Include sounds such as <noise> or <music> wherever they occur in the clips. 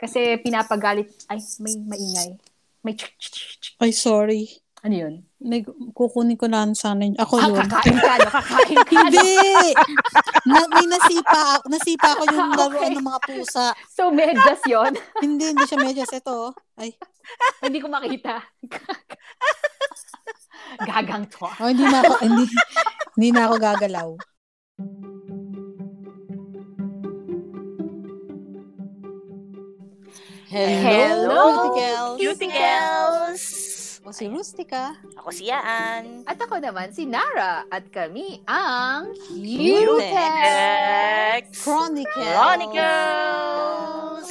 Kasi pinapagalit, ay, may maingay. May tsk, tsk, tsk. Ay, sorry. Ano yun? Nag, kukunin ko lang sana yun. Ako Ah, yun. kakain ka, no? Kakain ka. no? Hindi! na, may nasipa, nasipa ko yung Ah, laruan okay. ng mga pusa. So, medyas yun. <laughs> Hindi, hindi siya medyas. Ito, oh. ay. Hindi ko makita. Gagang to. Oh, hindi na ako, hindi, hindi na ako gagalaw. Hello, Cuticles. Cuticles! O si Rustica. Ako si Yaan. At ako naman, si Nara. At kami ang Cutex. Chronicles. Chronicles!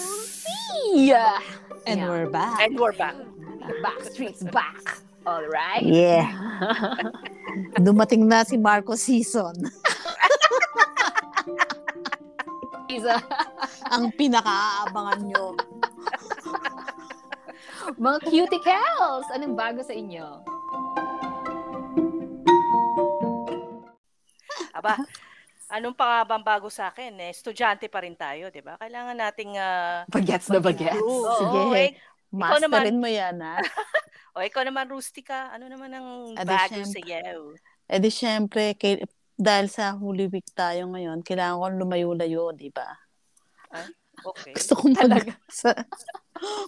Yeah. And Yeah. we're back. And we're back. Backstreet's back. All right. Yeah. <laughs> Dumating na si Marco season. Isa. Ang pinaka-aabangan nyo. <laughs> Mga cuticles, anong bago sa inyo? Aba, anong pa bang bago sa akin? Eh, estudyante pa rin tayo, di ba? Kailangan nating... ah, Bagets na bagets. mag-improve. Sige. Oo, eh, Masterin mo yan, ha? <laughs> o ikaw naman, Rustica, ano naman ang Adi, bago syempre. sa iyo? Eh di syempre, kay, dahil sa Holy Week tayo ngayon, kailangan ko lumayo-layo, di ba? Okay. Gusto ko mag, sa,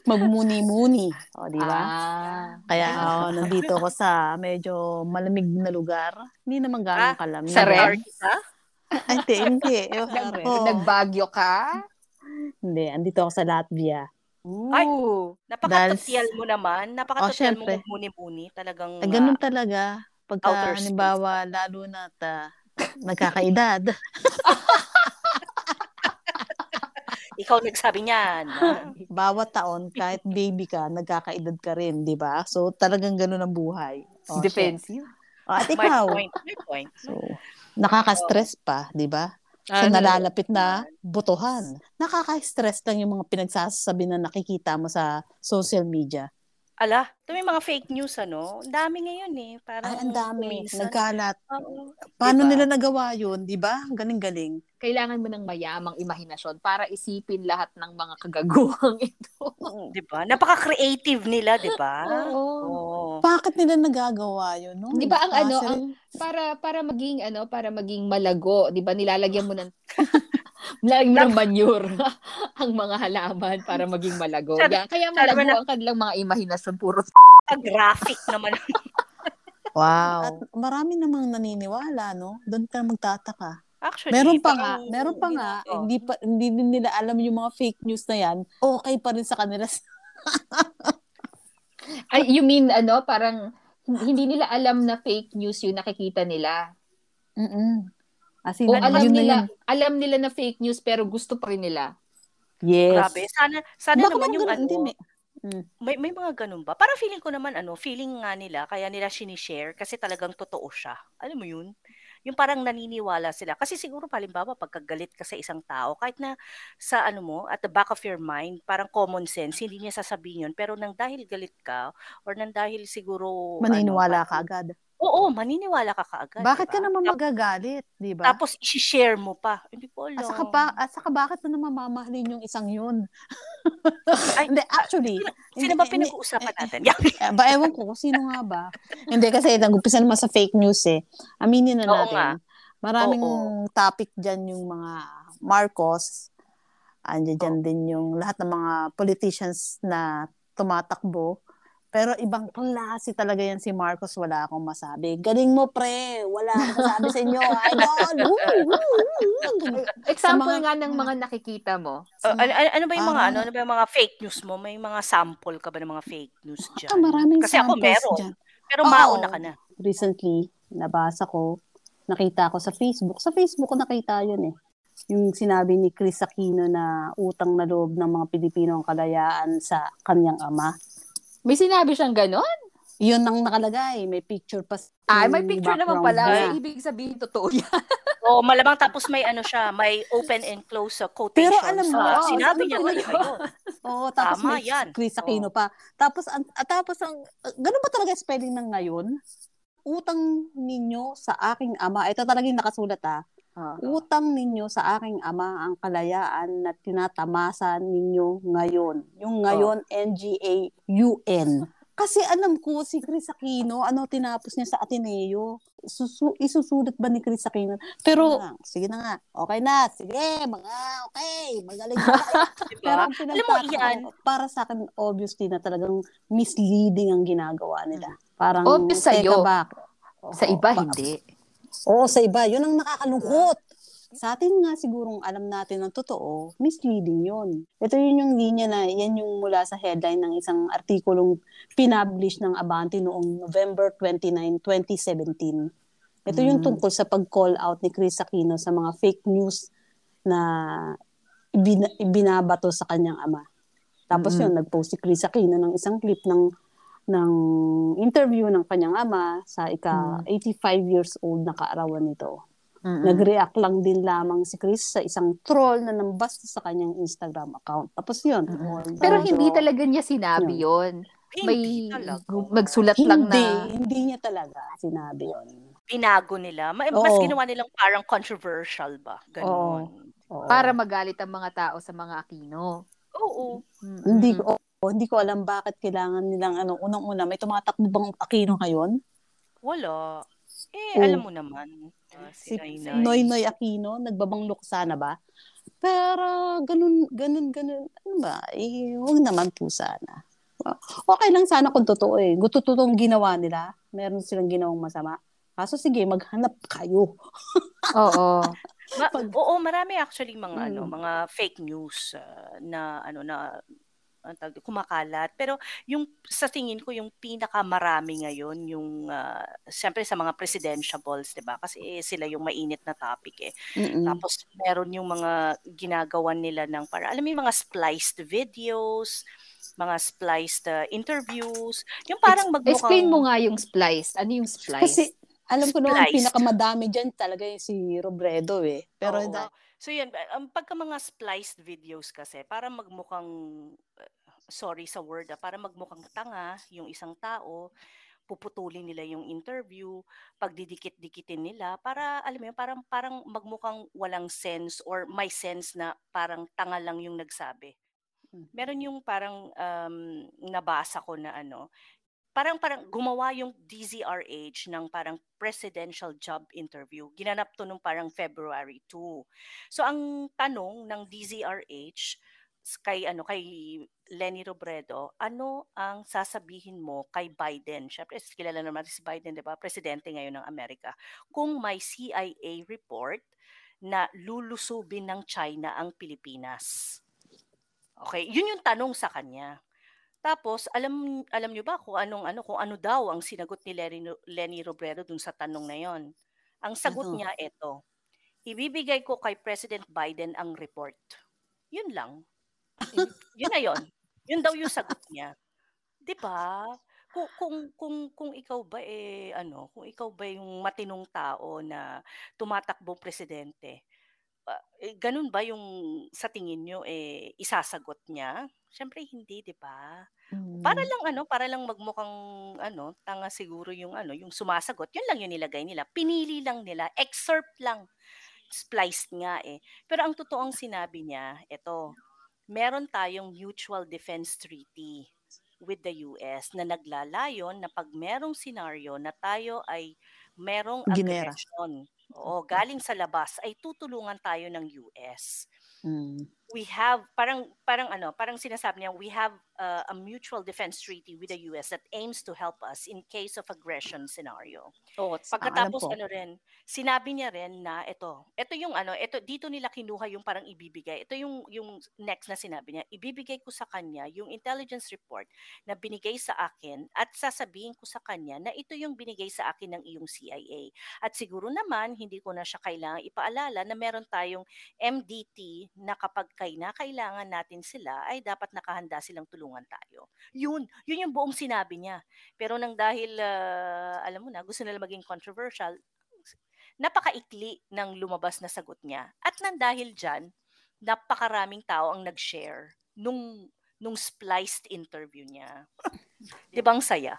magmuni-muni. O, di ba? Ah. Kaya oh, nandito ako sa medyo malamig na lugar. Hindi naman Ah, gano'ng kalamig. sa Red? Artista? Ay, hindi, hindi. <laughs> Nag-. Nagbagyo ka? Hindi, andito ako sa Latvia. Ay! Ooh. Napakatutyal mo naman. Napakatutyal mo syempre. magmuni-muni. Talagang... Eh, ganun ah, talaga. Pagka, halimbawa, lalo na ta, nagkakaedad. <laughs> ikaw nagsabi niyan. Ah, <laughs> Bawat taon, kahit baby ka, nagkakaedad ka rin, di ba? So, talagang ganun ang buhay. O, shit. Defensive. O, at my ikaw, point. My point. so, nakaka-stress pa, di ba? Sa Ano? nalalapit na butuhan. Nakaka-stress lang yung mga pinagsasabi na nakikita mo sa social media. Ala, ito may mga fake news, ano? Ang dami ngayon eh. Parang Ay, ang dami. minsan- Nagkalat. Oo. Paano Diba? nila nagawa yun, di ba? Ang galing-galing. Kailangan mo ng mayamang imahinasyon para isipin lahat ng mga kagaguhang <laughs> ito. Di ba? Napaka-creative nila, di ba? Oo. Oo. Bakit nila nagagawa yun? No? Di ba ang ano, ang- Para para maging ano, para maging malago, 'di ba? Nilalagyan mo ng <laughs> mo ng manure <laughs> ang mga halaman para maging malago. Sabi- Yan. Kaya malago na- ang kanilang mga imahinasyon puro graphic naman. <laughs> At Wow. marami namang naniniwala, no? Doon ka magtataka. Actually, Meron pa nga, meron pa nga, Oh. hindi pa hindi din nila alam yung mga fake news na yan. Okay pa rin sa kanila. <laughs> Ay, you mean ano, parang hindi nila alam na fake news yung nakikita nila. Mm. As in, O ano, alam nila, yun. alam nila na fake news pero gusto pa rin nila. Yes. Grabe. Sana, sana Baka naman yung ganun? ano, Hindi, may- Mm. may, may mga ganun ba? Para feeling ko naman, ano, feeling nga nila, kaya nila sinishare kasi talagang totoo siya. Alam mo yun? Yung parang naniniwala sila. Kasi siguro, palimbawa, pagkagalit ka sa isang tao, kahit na sa ano mo, at the back of your mind, parang common sense, hindi niya sasabihin yun. Pero nang dahil galit ka, or nang dahil siguro... Maniniwala ano, ka agad. Oo, maniniwala ka kaagad. Bakit diba? ka naman magagalit, di ba? Tapos, isi-share mo pa. Hindi ko alam. At saka, ba, at saka bakit mo naman mamahalin yung isang yun? <laughs> Ay, Hindi, actually. Sino hindi- ba hindi- pinag-uusapan natin? Eh, ba, ewan ko sino nga ba. Hindi, kasi nag-umpisa naman sa fake news eh. Aminin na Oo natin. nga. Maraming Oo. topic dyan yung mga Marcos. Andiyan dyan din yung lahat ng mga politicians na tumatakbo. Pero ibang klase talaga yan si Marcos. Wala akong masabi. Galing mo, pre. Wala akong masabi sa inyo. Idol! Woo! Woo! Woo! Example mga- nga ng mga nakikita mo. Uh, ano, ano ba yung mga Parang- ano, ano ba yung mga fake news mo? May mga sample ka ba ng mga fake news diyan? Ah, maraming Kasi ako meron. dyan. Pero Oo. mauna ka na. recently, nabasa ko, nakita ko sa Facebook. Sa Facebook ko nakita yun eh. Yung sinabi ni Chris Aquino na utang na loob ng mga Pilipino ang kalayaan sa kanyang ama. May sinabi siyang ganon? Yun ang nakalagay. May picture pa. Ay, may picture naman pala. So, ibig sabihin, totoo yan. <laughs> O malamang tapos may ano siya, may open and close uh, quotation. Pero alam mo, sa oo, sinabi niya talaga yun. Oo, tapos Tama may yan. Chris Aquino pa. Tapos, ang, ah, tapos ang, ah, ganun ba talaga spelling ng ngayon? Utang ninyo sa aking ama. Ito talaga yung nakasulat ah. Ah. Utang ninyo sa aking ama ang kalayaan na tinatamasan ninyo ngayon. Yung ngayon, NGA, UN. Kasi alam ko, si Chris Aquino, ano tinapos niya sa Ateneo? Susu- isusulat ba ni Chris Aquino? Pero, sige na nga, okay na, sige, mga, okay, magaling na. <laughs> Diba? Pero ang Alam mo, yan, para sa akin, obviously na talagang misleading ang ginagawa nila. Parang, Obvious sa'yo. bakit? Sa Oo, iba, ba- hindi. Oo, sa iba. Yun ang nakakalungkot. Sa atin nga sigurong alam natin ng totoo, misleading yun. Ito yun yung linya na, yan yung mula sa headline ng isang artikulong pinablish ng Abante noong November 29, 2017. Ito yung Mm. tungkol sa pag-call out ni Chris Aquino sa mga fake news na ibina- ibinabato sa kanyang ama. Tapos Mm-mm. yun, nag-post si Chris Aquino ng isang clip ng ng interview ng kanyang ama sa ika 85 years old na kaarawan nito. Mm-mm. Nag-react lang din lamang si Chris sa isang troll na nambasta sa kanyang Instagram account. Tapos yun. All Pero hindi talaga niya sinabi yon. May hindi talaga. magsulat hindi, lang na Hindi niya talaga sinabi yun. Binago nila. Ma- Oo. Mas ginawa nilang parang controversial ba? Ganon. Oo. para magalit ang mga tao sa mga Aquino. Oo. Mm-mm. hindi ko oh, hindi ko alam bakit kailangan nilang ano unang-una may tumatakbo bang Aquino ngayon? Wala. Eh, Oo. alam mo naman. ah, Si si. Noy Noy Aquino nagbabanglok sana ba? Pero ganun ganun ganun ano ba? Eh, huwag naman po sana. Okay lang sana kung totoo eh. Kung totoong ginawa nila, meron silang ginawang masama. Kaso sige, maghanap kayo. <laughs> Oo. Ma- Pag- oo, marami actually mga ano, Mm. mga fake news ah, na ano na kumakalat. Pero yung sa tingin ko yung pinakamarami ngayon yung uh, siyempre sa mga presidentiables, 'di ba? Kasi eh, sila yung mainit na topic eh. Mm-mm. Tapos meron yung mga ginagawa nila ng para alam mo yung mga spliced videos, mga spliced uh, interviews, yung parang Ex- magmukhang Explain mo nga yung splice. Ano yung splice? Kasi alam ko Spliced. pinakamadami diyan talaga yung si Robredo eh. Pero Oo. da- So yun, ang pagka mga spliced videos kasi, para magmukhang, uh, sorry sa word, ah, para magmukhang tanga yung isang tao, puputulin nila yung interview, pagdidikit-dikitin nila, para, alam mo yun, parang, parang magmukhang walang sense or may sense na parang tanga lang yung nagsabi. Hmm. Meron yung parang um, nabasa ko na ano, parang parang gumawa yung DZRH ng parang presidential job interview. Ginanap to nung parang February 2. So ang tanong ng DZRH kay ano kay Lenny Robredo, ano ang sasabihin mo kay Biden? Syempre kilala naman si Biden, 'di ba? Presidente ngayon ng Amerika. Kung may CIA report na lulusubin ng China ang Pilipinas. Okay, yun yung tanong sa kanya. Tapos alam alam niyo ba kung anong ano kung ano daw ang sinagot ni Lenny, Lenny Robredo dun sa tanong na yon? Ang sagot Ano? niya ito. Ibibigay ko kay President Biden ang report. Yun lang. yun na yun. Yun daw yung sagot niya. 'Di ba? Kung kung kung kung ikaw ba eh ano, kung ikaw ba yung matinong tao na tumatakbong presidente, eh, ganun ba yung sa tingin nyo eh isasagot niya? Siyempre hindi, 'di ba? Para Mm. lang ano, para lang magmukhang ano, tanga siguro yung ano, yung sumasagot. Yun lang yung nilagay nila. Pinili lang nila, excerpt lang. Spliced nga eh. Pero ang totoong sinabi niya, ito, meron tayong mutual defense treaty with the US na naglalayon na pag merong senaryo na tayo ay merong Ginera. Oo, galing sa labas, ay tutulungan tayo ng US Mm. We have parang parang ano parang sinasabi niya we have uh, a mutual defense treaty with the US that aims to help us in case of aggression scenario. Oo, Pagkatapos ko. ano rin, sinabi niya rin na ito, ito yung ano, ito dito nila kinuha yung parang ibibigay. Ito yung yung next na sinabi niya, ibibigay ko sa kanya yung intelligence report na binigay sa akin at sasabihin ko sa kanya na ito yung binigay sa akin ng iyong CIA. At siguro naman hindi ko na siya kailangan ipaalala na meron tayong MDT na kapag kailangan natin sila ay dapat nakahanda silang tulungan tayo. Yun, yun yung buong sinabi niya. Pero nang dahil ah, alam mo na gusto nila maging controversial, napakaikli ng lumabas na sagot niya. At nang dahil diyan, napakaraming tao ang nag-share nung nung spliced interview niya. 'Di ba ang saya?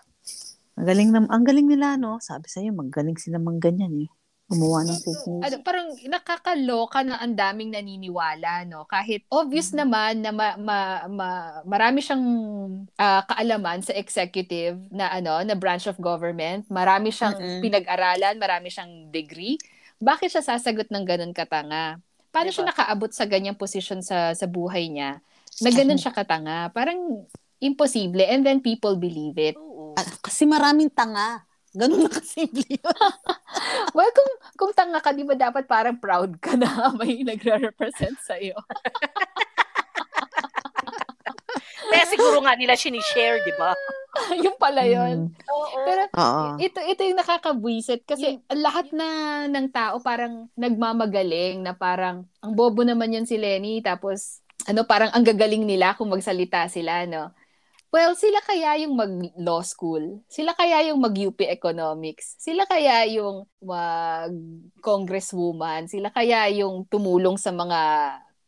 Ang galing, nam- ang galing nila, no? Sabi sa'yo, magaling sila mang ganyan, eh. Gumawa ng fake news. Ano, parang nakakaloka na ang daming naniniwala, no? Kahit obvious Mm. naman na ma, ma, ma- marami siyang ah, kaalaman sa executive na ano, na branch of government, marami siyang Mm-mm. pinag-aralan, marami siyang degree. Bakit siya sasagot ng ganun katanga? Paano siya Diba? nakaabot sa ganyang posisyon sa sa buhay niya? Na ganun siya katanga. Parang imposible and then people believe it. Oo. Ah, kasi maraming tanga. Ganun na kasimple yun. <laughs> Well, kung, kung tanga ka, di ba dapat parang proud ka na <laughs> may nagre-represent sa'yo? <laughs> Kaya siguro nga nila sinishare, di ba? yung pala yun. Mm. Oo. Pero Oo. ito ito yung nakakabwisit kasi lahat na ng tao parang nagmamagaling na parang ang bobo naman yun si Lenny tapos ano parang ang gagaling nila kung magsalita sila no. Well, sila kaya yung mag law school. Sila kaya yung mag UP economics. Sila kaya yung mag congresswoman. Sila kaya yung tumulong sa mga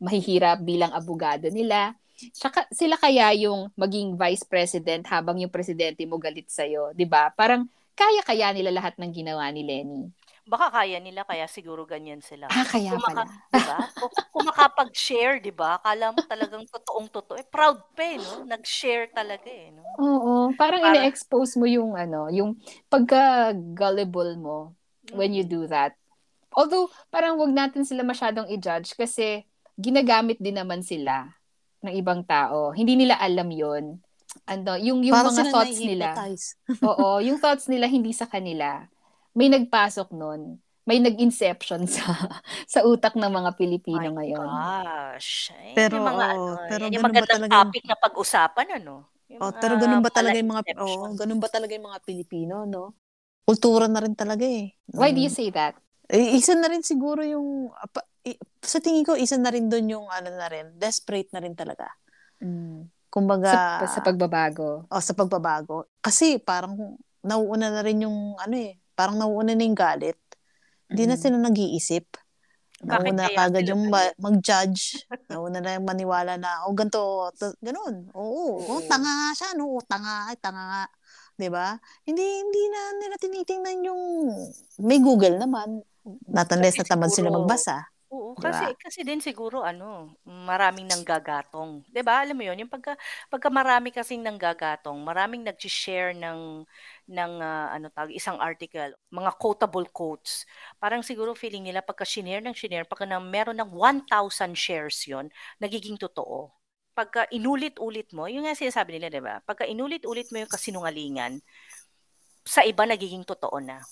mahihirap bilang abogado nila. Saka, sila kaya yung maging vice president habang yung presidente mo galit sa'yo, ba? Parang kaya-kaya nila lahat ng ginawa ni Lenny. Baka kaya nila, kaya siguro ganyan sila. Ah, kaya Kung pala. diba? Kung, makapag-share, di ba? Akala mo talagang totoong totoo. Eh, proud pa eh, no? Nag-share talaga eh, no? Oo, parang Para- ina-expose mo yung ano, yung pagka-gullible mo when you do that. Although, parang wag natin sila masyadong i-judge kasi ginagamit din naman sila ng ibang tao. Hindi nila alam yon Ano, yung, yung Parang mga thoughts nila. Oo, yung thoughts nila hindi sa kanila. May nagpasok nun. May nag-inception <laughs> sa sa utak ng mga Pilipino My ngayon. gosh. Ay, Pero, yung mga, oo, ano, pero yan yung ganun ba magandang talaga yung- topic na pag-usapan, ano? Yung Oh, mga pero ganun ba talaga yung mga oh, ganun ba talaga yung mga Pilipino, no? Kultura na rin talaga eh. Why do you Mm. say that? Eh, isa na rin siguro yung sa tingin ko isa na rin doon yung ano na rin, desperate na rin talaga. Kumbaga Sa, sa pagbabago. oh, sa pagbabago. Kasi parang nauuna na rin yung ano eh, parang nauuna na yung galit. Hindi na Mm. sila nag-iisip. Bakit Nauna kaya kagad yung ma- mag-judge. Nauna na yung maniwala na, oh, ganito, to, ganun. Oo, oh, tanga nga siya, no? Oh, tanga, ay, tanga nga. ba? Hindi hindi na nila tinitingnan yung may Google naman. Kasi na tamad sila magbasa. Oo, Di kasi ba? kasi din siguro ano, maraming nanggagatong. 'Di ba? Alam mo 'yon, yung pagka pagka marami kasing nanggagatong, maraming nag-share ng ng ah, ano tawag, isang article, mga quotable quotes. Parang siguro feeling nila pagka shinare ng shinare, pagka na meron ng 1,000 shares 'yon, nagiging totoo. Pagka inulit-ulit mo, yung nga sinasabi nila, 'di ba? Pagka inulit-ulit mo yung kasinungalingan, sa iba nagiging totoo na.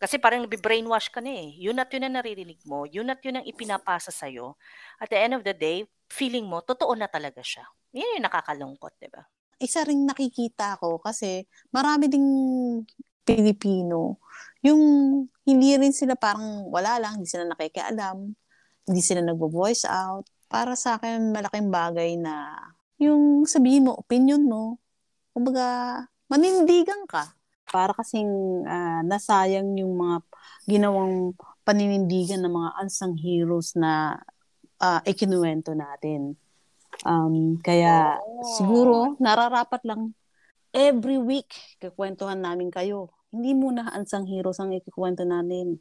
Kasi parang nabibrainwash ka na eh. Yun at yun ang naririnig mo. Yun at yun ang ipinapasa sa'yo. At the end of the day, feeling mo, totoo na talaga siya. Yan yung nakakalungkot, di ba? Isa ring nakikita ko kasi marami ding Pilipino yung hindi rin sila parang wala lang, hindi sila nakikialam, hindi sila nagvo-voice out. Para sa akin, malaking bagay na yung sabihin mo, opinion mo, kumbaga, manindigan ka. Para kasing ah, nasayang yung mga ginawang paninindigan ng mga unsung heroes na uh, ikinuwento natin. Um, kaya Oo. siguro nararapat lang every week kikwentuhan namin kayo. Hindi muna unsung heroes ang ikikwento namin.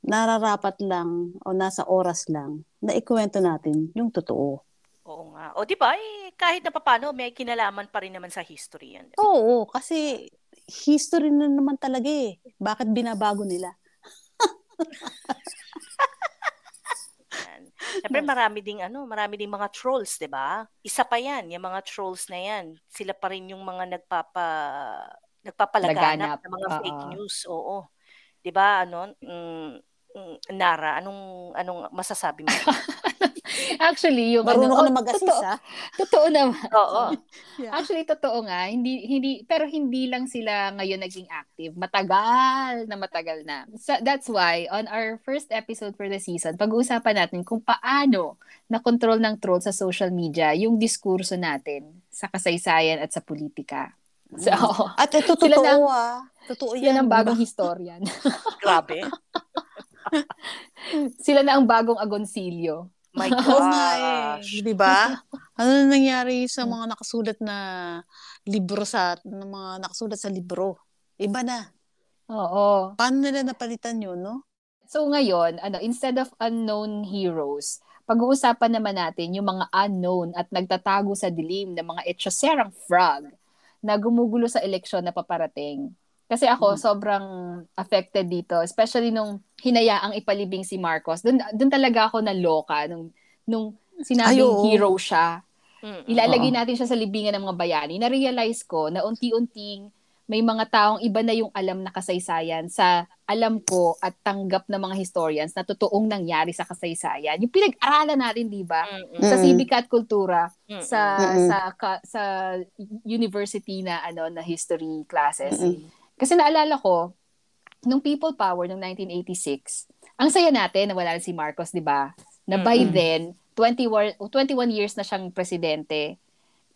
Nararapat lang o nasa oras lang na ikwento natin yung totoo. Oo nga. O di ba, eh, kahit na papano, may kinalaman pa rin naman sa history yan. Oo, kasi history na naman talaga eh. Bakit binabago nila? <laughs> Siyempre marami ding ano, marami ding mga trolls, 'di ba? Isa pa 'yan, yung mga trolls na 'yan. Sila pa rin yung mga nagpapa nagpapalaganap Laganap. ng mga Oo. fake news. Oo. 'Di ba? Ano? Mm, Nara, anong anong masasabi mo? <laughs> Actually, yung Marunong ano, ka oh, na mag-assist totoo, ha? <laughs> totoo naman. Oo. <laughs> Yeah. Actually, totoo nga. Hindi, hindi, pero hindi lang sila ngayon naging active. Matagal na matagal na. So, that's why, on our first episode for the season, pag-uusapan natin kung paano na-control ng troll sa social media yung diskurso natin sa kasaysayan at sa politika. So, At ito Sila totoo ah. Totoo sila yan. ang bagong Ba- historian. Grabe. <laughs> sila na ang bagong agonsilyo. My Oo nga eh. gosh. Di ba? Ano na nangyari sa mga nakasulat na libro sa, mga nakasulat sa libro? Iba na. Oo. Paano nila napalitan yun, no? So ngayon, ano, instead of unknown heroes, pag-uusapan naman natin yung mga unknown at nagtatago sa dilim ng mga etchoserang frog na gumugulo sa eleksyon na paparating. Kasi ako, hmm. sobrang affected dito, especially nung hinayaang ipalibing si Marcos. Doon doon talaga ako naloka nung nung sinabing Ay, hero siya. Mm-mm. Ilalagay natin siya sa libingan ng mga bayani. Na-realize ko na unti-unting may mga taong iba na yung alam na kasaysayan sa alam ko at tanggap ng mga historians na totoong nangyari sa kasaysayan. Yung pinag-aralan natin, 'di ba? Sa civic at kultura, Mm-mm. sa sa ka, sa university na ano na history classes. Mm-mm. Kasi naalala ko nung People Power noong 1986, ang saya natin na wala si Marcos, 'di ba? Na by Mm-mm. then 21 21 years na siyang presidente.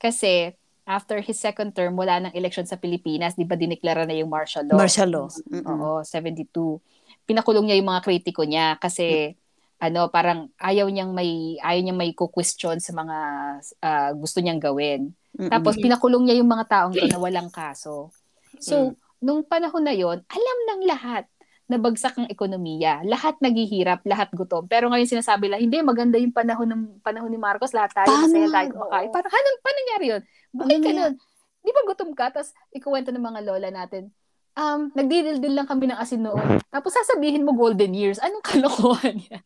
Kasi after his second term, wala nang election sa Pilipinas. Di ba dineklara na yung martial law? Martial law. Mm-mm. Oo, 72. Pinakulong niya yung mga kritiko niya kasi mm-hmm. ano, parang ayaw niyang may ayaw niyang may question sa mga uh, gusto niyang gawin. Mm-hmm. Tapos pinakulong niya yung mga taong to na walang kaso. So, mm-hmm. Nung panahon na yon, alam ng lahat nabagsak ang ekonomiya. Lahat naghihirap, lahat gutom. Pero ngayon sinasabi lang, hindi, maganda yung panahon ng panahon ni Marcos, lahat tayo, paano? masaya tayo kumakain. Parang, paano, paano nangyari yun? Ano ka nun. Di ba gutom ka? Tapos, ikuwento ng mga lola natin, um, nagdidildil lang kami ng asin noon. Tapos sasabihin mo golden years. Anong <laughs> kalokohan yan?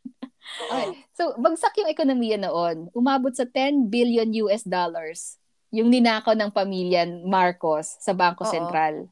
okay. So, bagsak yung ekonomiya noon. Umabot sa 10 billion US dollars yung ninakaw ng pamilya Marcos sa Bangko Oo. Sentral.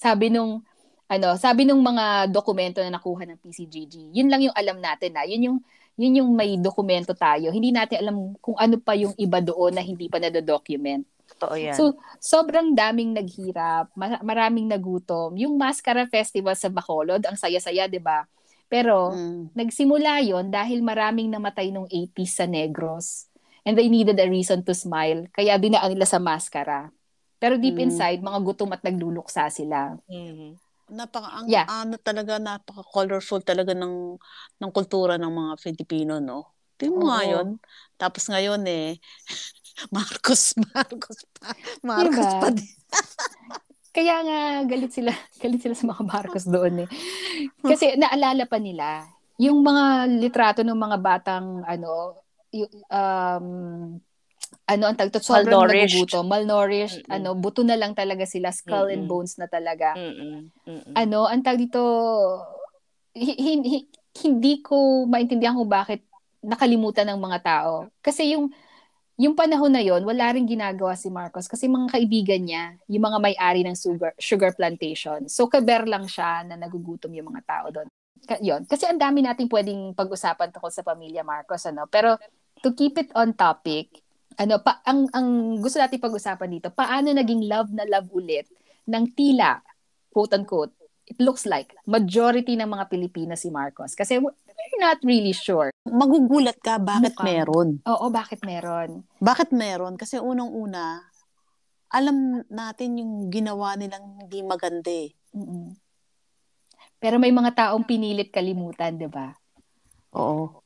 Sabi nung ano, sabi nung mga dokumento na nakuha ng PCGG, yun lang yung alam natin na, yun yung yun yung may dokumento tayo. Hindi natin alam kung ano pa yung iba doon na hindi pa na-document. Totoo yan. So, sobrang daming naghirap, maraming nagutom. Yung Mascara Festival sa Bacolod, ang saya-saya, 'di ba? Pero mm. nagsimula 'yon dahil maraming namatay nung 80s sa Negros. And they needed a reason to smile. Kaya dinaan nila sa maskara. Pero deep mm. inside, mga gutom at nagluluksa sila. Mm-hmm napaka ang yeah. ano talaga napaka colorful talaga ng ng kultura ng mga Filipino no. Tingnan mo ngayon. Tapos ngayon eh <laughs> Marcos Marcos pa Marcos diba? pa din. <laughs> Kaya nga galit sila, <laughs> galit sila sa mga Marcos doon eh. Kasi naalala pa nila yung mga litrato ng mga batang ano um ano ang tagto sobrang malnourished. nagugutom, malnourished, Mm-mm. ano, buto na lang talaga sila, skull Mm-mm. and bones na talaga. Mm-mm. Mm-mm. Ano, ang tag dito hindi, hindi ko maintindihan kung bakit nakalimutan ng mga tao. Kasi yung yung panahon na yon wala ring ginagawa si Marcos kasi mga kaibigan niya, yung mga may-ari ng sugar, sugar plantation. So, kaber lang siya na nagugutom yung mga tao doon. Yon. Kasi ang dami nating pwedeng pag-usapan tungkol sa pamilya Marcos. Ano? Pero to keep it on topic, ano pa ang ang gusto natin pag-usapan dito, paano naging love na love ulit ng tila quote unquote it looks like majority ng mga Pilipina si Marcos kasi we're not really sure. Magugulat ka bakit Mukha. meron? Oo, bakit meron? Bakit meron? Kasi unang-una alam natin yung ginawa nilang hindi maganda eh. Mm-mm. Pero may mga taong pinilit kalimutan, 'di ba? Oo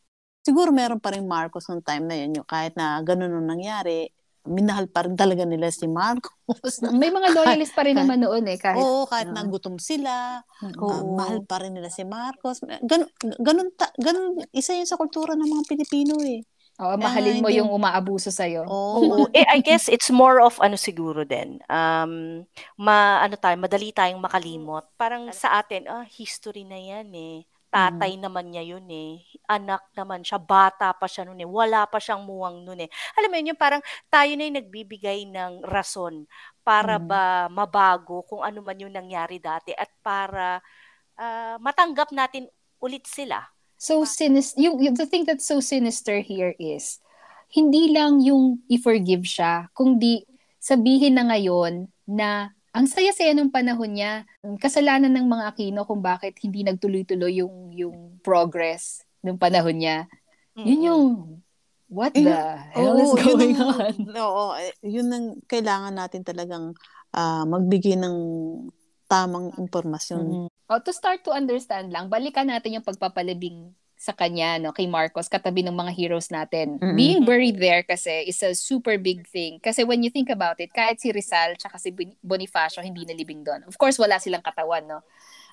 siguro meron pa rin Marcos nung time na yun, yung kahit na ganun nung nangyari, minahal pa rin talaga nila si Marcos. <laughs> May mga loyalist pa rin naman noon eh. Kahit, oo, kahit uh, nagutom sila, oo. Uh, mahal pa rin nila si Marcos. Ganun, ganun, ta, ganun, isa yun sa kultura ng mga Pilipino eh. Oo, mahalin mo yung umaabuso sa'yo. Oo. <laughs> eh, I guess it's more of ano siguro din. Um, ma, ano tayo, madali tayong makalimot. Parang sa atin, ah, history na yan eh Tatay mm. naman niya yun eh. Anak naman siya. Bata pa siya noon eh. Wala pa siyang muwang noon eh. Alam mo yun, yung parang tayo na yung nagbibigay ng rason para mm. ba mabago kung ano man yung nangyari dati at para uh, matanggap natin ulit sila. So sinister, yung, yung the thing that's so sinister here is hindi lang yung i-forgive siya, kundi sabihin na ngayon na ang saya-saya nung panahon niya. Kasalanan ng mga Aquino kung bakit hindi nagtuloy-tuloy yung yung progress nung panahon niya. Mm-hmm. Yun yung what the hell is going yun, on? <laughs> Oo, eh, yun ang kailangan natin talagang uh, magbigay ng tamang impormasyon. Mm-hmm. Oh, to start to understand lang, balikan natin yung pagpapalibing sa kanya, no, kay Marcos, katabi ng mga heroes natin. Mm-hmm. Being buried there kasi is a super big thing. Kasi when you think about it, kahit si Rizal tsaka si Bonifacio hindi nalibing doon. Of course, wala silang katawan, no?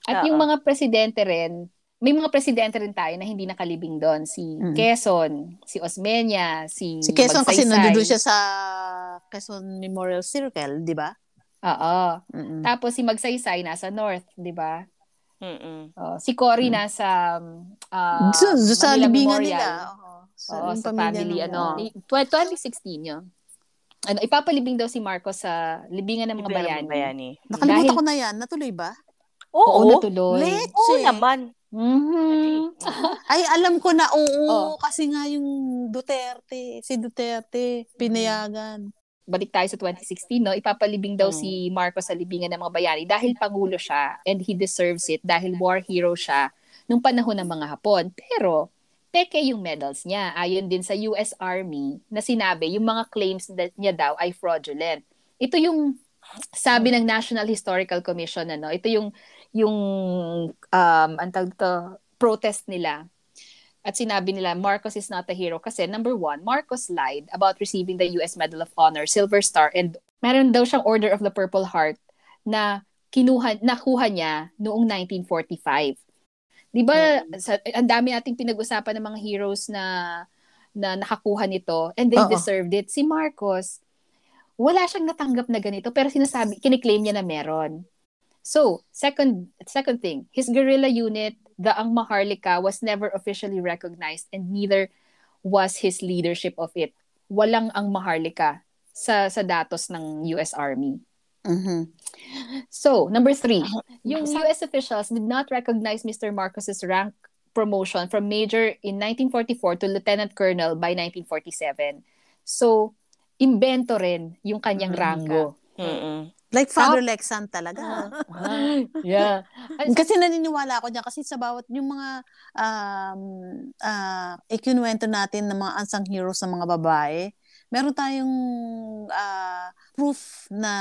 At Uh-oh. yung mga presidente rin, may mga presidente rin tayo na hindi nakalibing doon. Si Mm. Quezon, si Osmeña, si Si Quezon kasi Magsaysay. nandun siya sa Quezon Memorial Circle, di ba? Oo. Tapos si Magsaysay nasa North, di ba? Mm-mm. Oh, si Cory Mm. nasa um, ah, So, so sa Manila libingan Memorial. nila. Oo. Sa, Oo, sa pamilya family, ano. oo. i- tw- 2016 yun. Ano, ipapalibing daw si Marcos sa libingan ng mga Ibig bayani. ng bayani. Nakalimutan Dahil- ko na yan. Natuloy ba? Oo, Oo, natuloy. Leche. Oo naman. Mhm. <laughs> Ay, alam ko na, oo. Oh. Kasi nga yung Duterte, si Duterte, pinayagan. Balik tayo sa 2016, no? Ipapalibing daw Mm. si Marcos sa libingan ng mga bayani dahil pangulo siya and he deserves it dahil war hero siya nung panahon ng mga Hapon. Pero, peke yung medals niya. Ayon din sa US Army na sinabi yung mga claims niya daw ay fraudulent. Ito yung sabi ng National Historical Commission ano ito yung yung um ang dito, protest nila at sinabi nila Marcos is not a hero kasi number one Marcos lied about receiving the US Medal of Honor Silver Star and meron daw siyang Order of the Purple Heart na kinuha nakuha niya noong 1945 di ba sa, ang dami nating pinag-usapan ng mga heroes na na nakakuha nito and they Oo. deserved it. Si Marcos wala siyang natanggap na ganito pero sinasabi kiniklaim niya na meron so second second thing his guerrilla unit the Ang Maharlika was never officially recognized and neither was his leadership of it walang Ang Maharlika sa sa datos ng US Army Mhm. So, number three, yung US officials did not recognize Mr. Marcos's rank promotion from major in 1944 to lieutenant colonel by 1947. So, imbento rin yung kanyang Mhm. rango. Mm-mm. Like Father Lexan talaga. <laughs> yeah. kasi naniniwala ako dyan kasi sa bawat yung mga um, uh, ikinuwento natin ng mga unsung heroes ng mga babae, meron tayong ah, proof na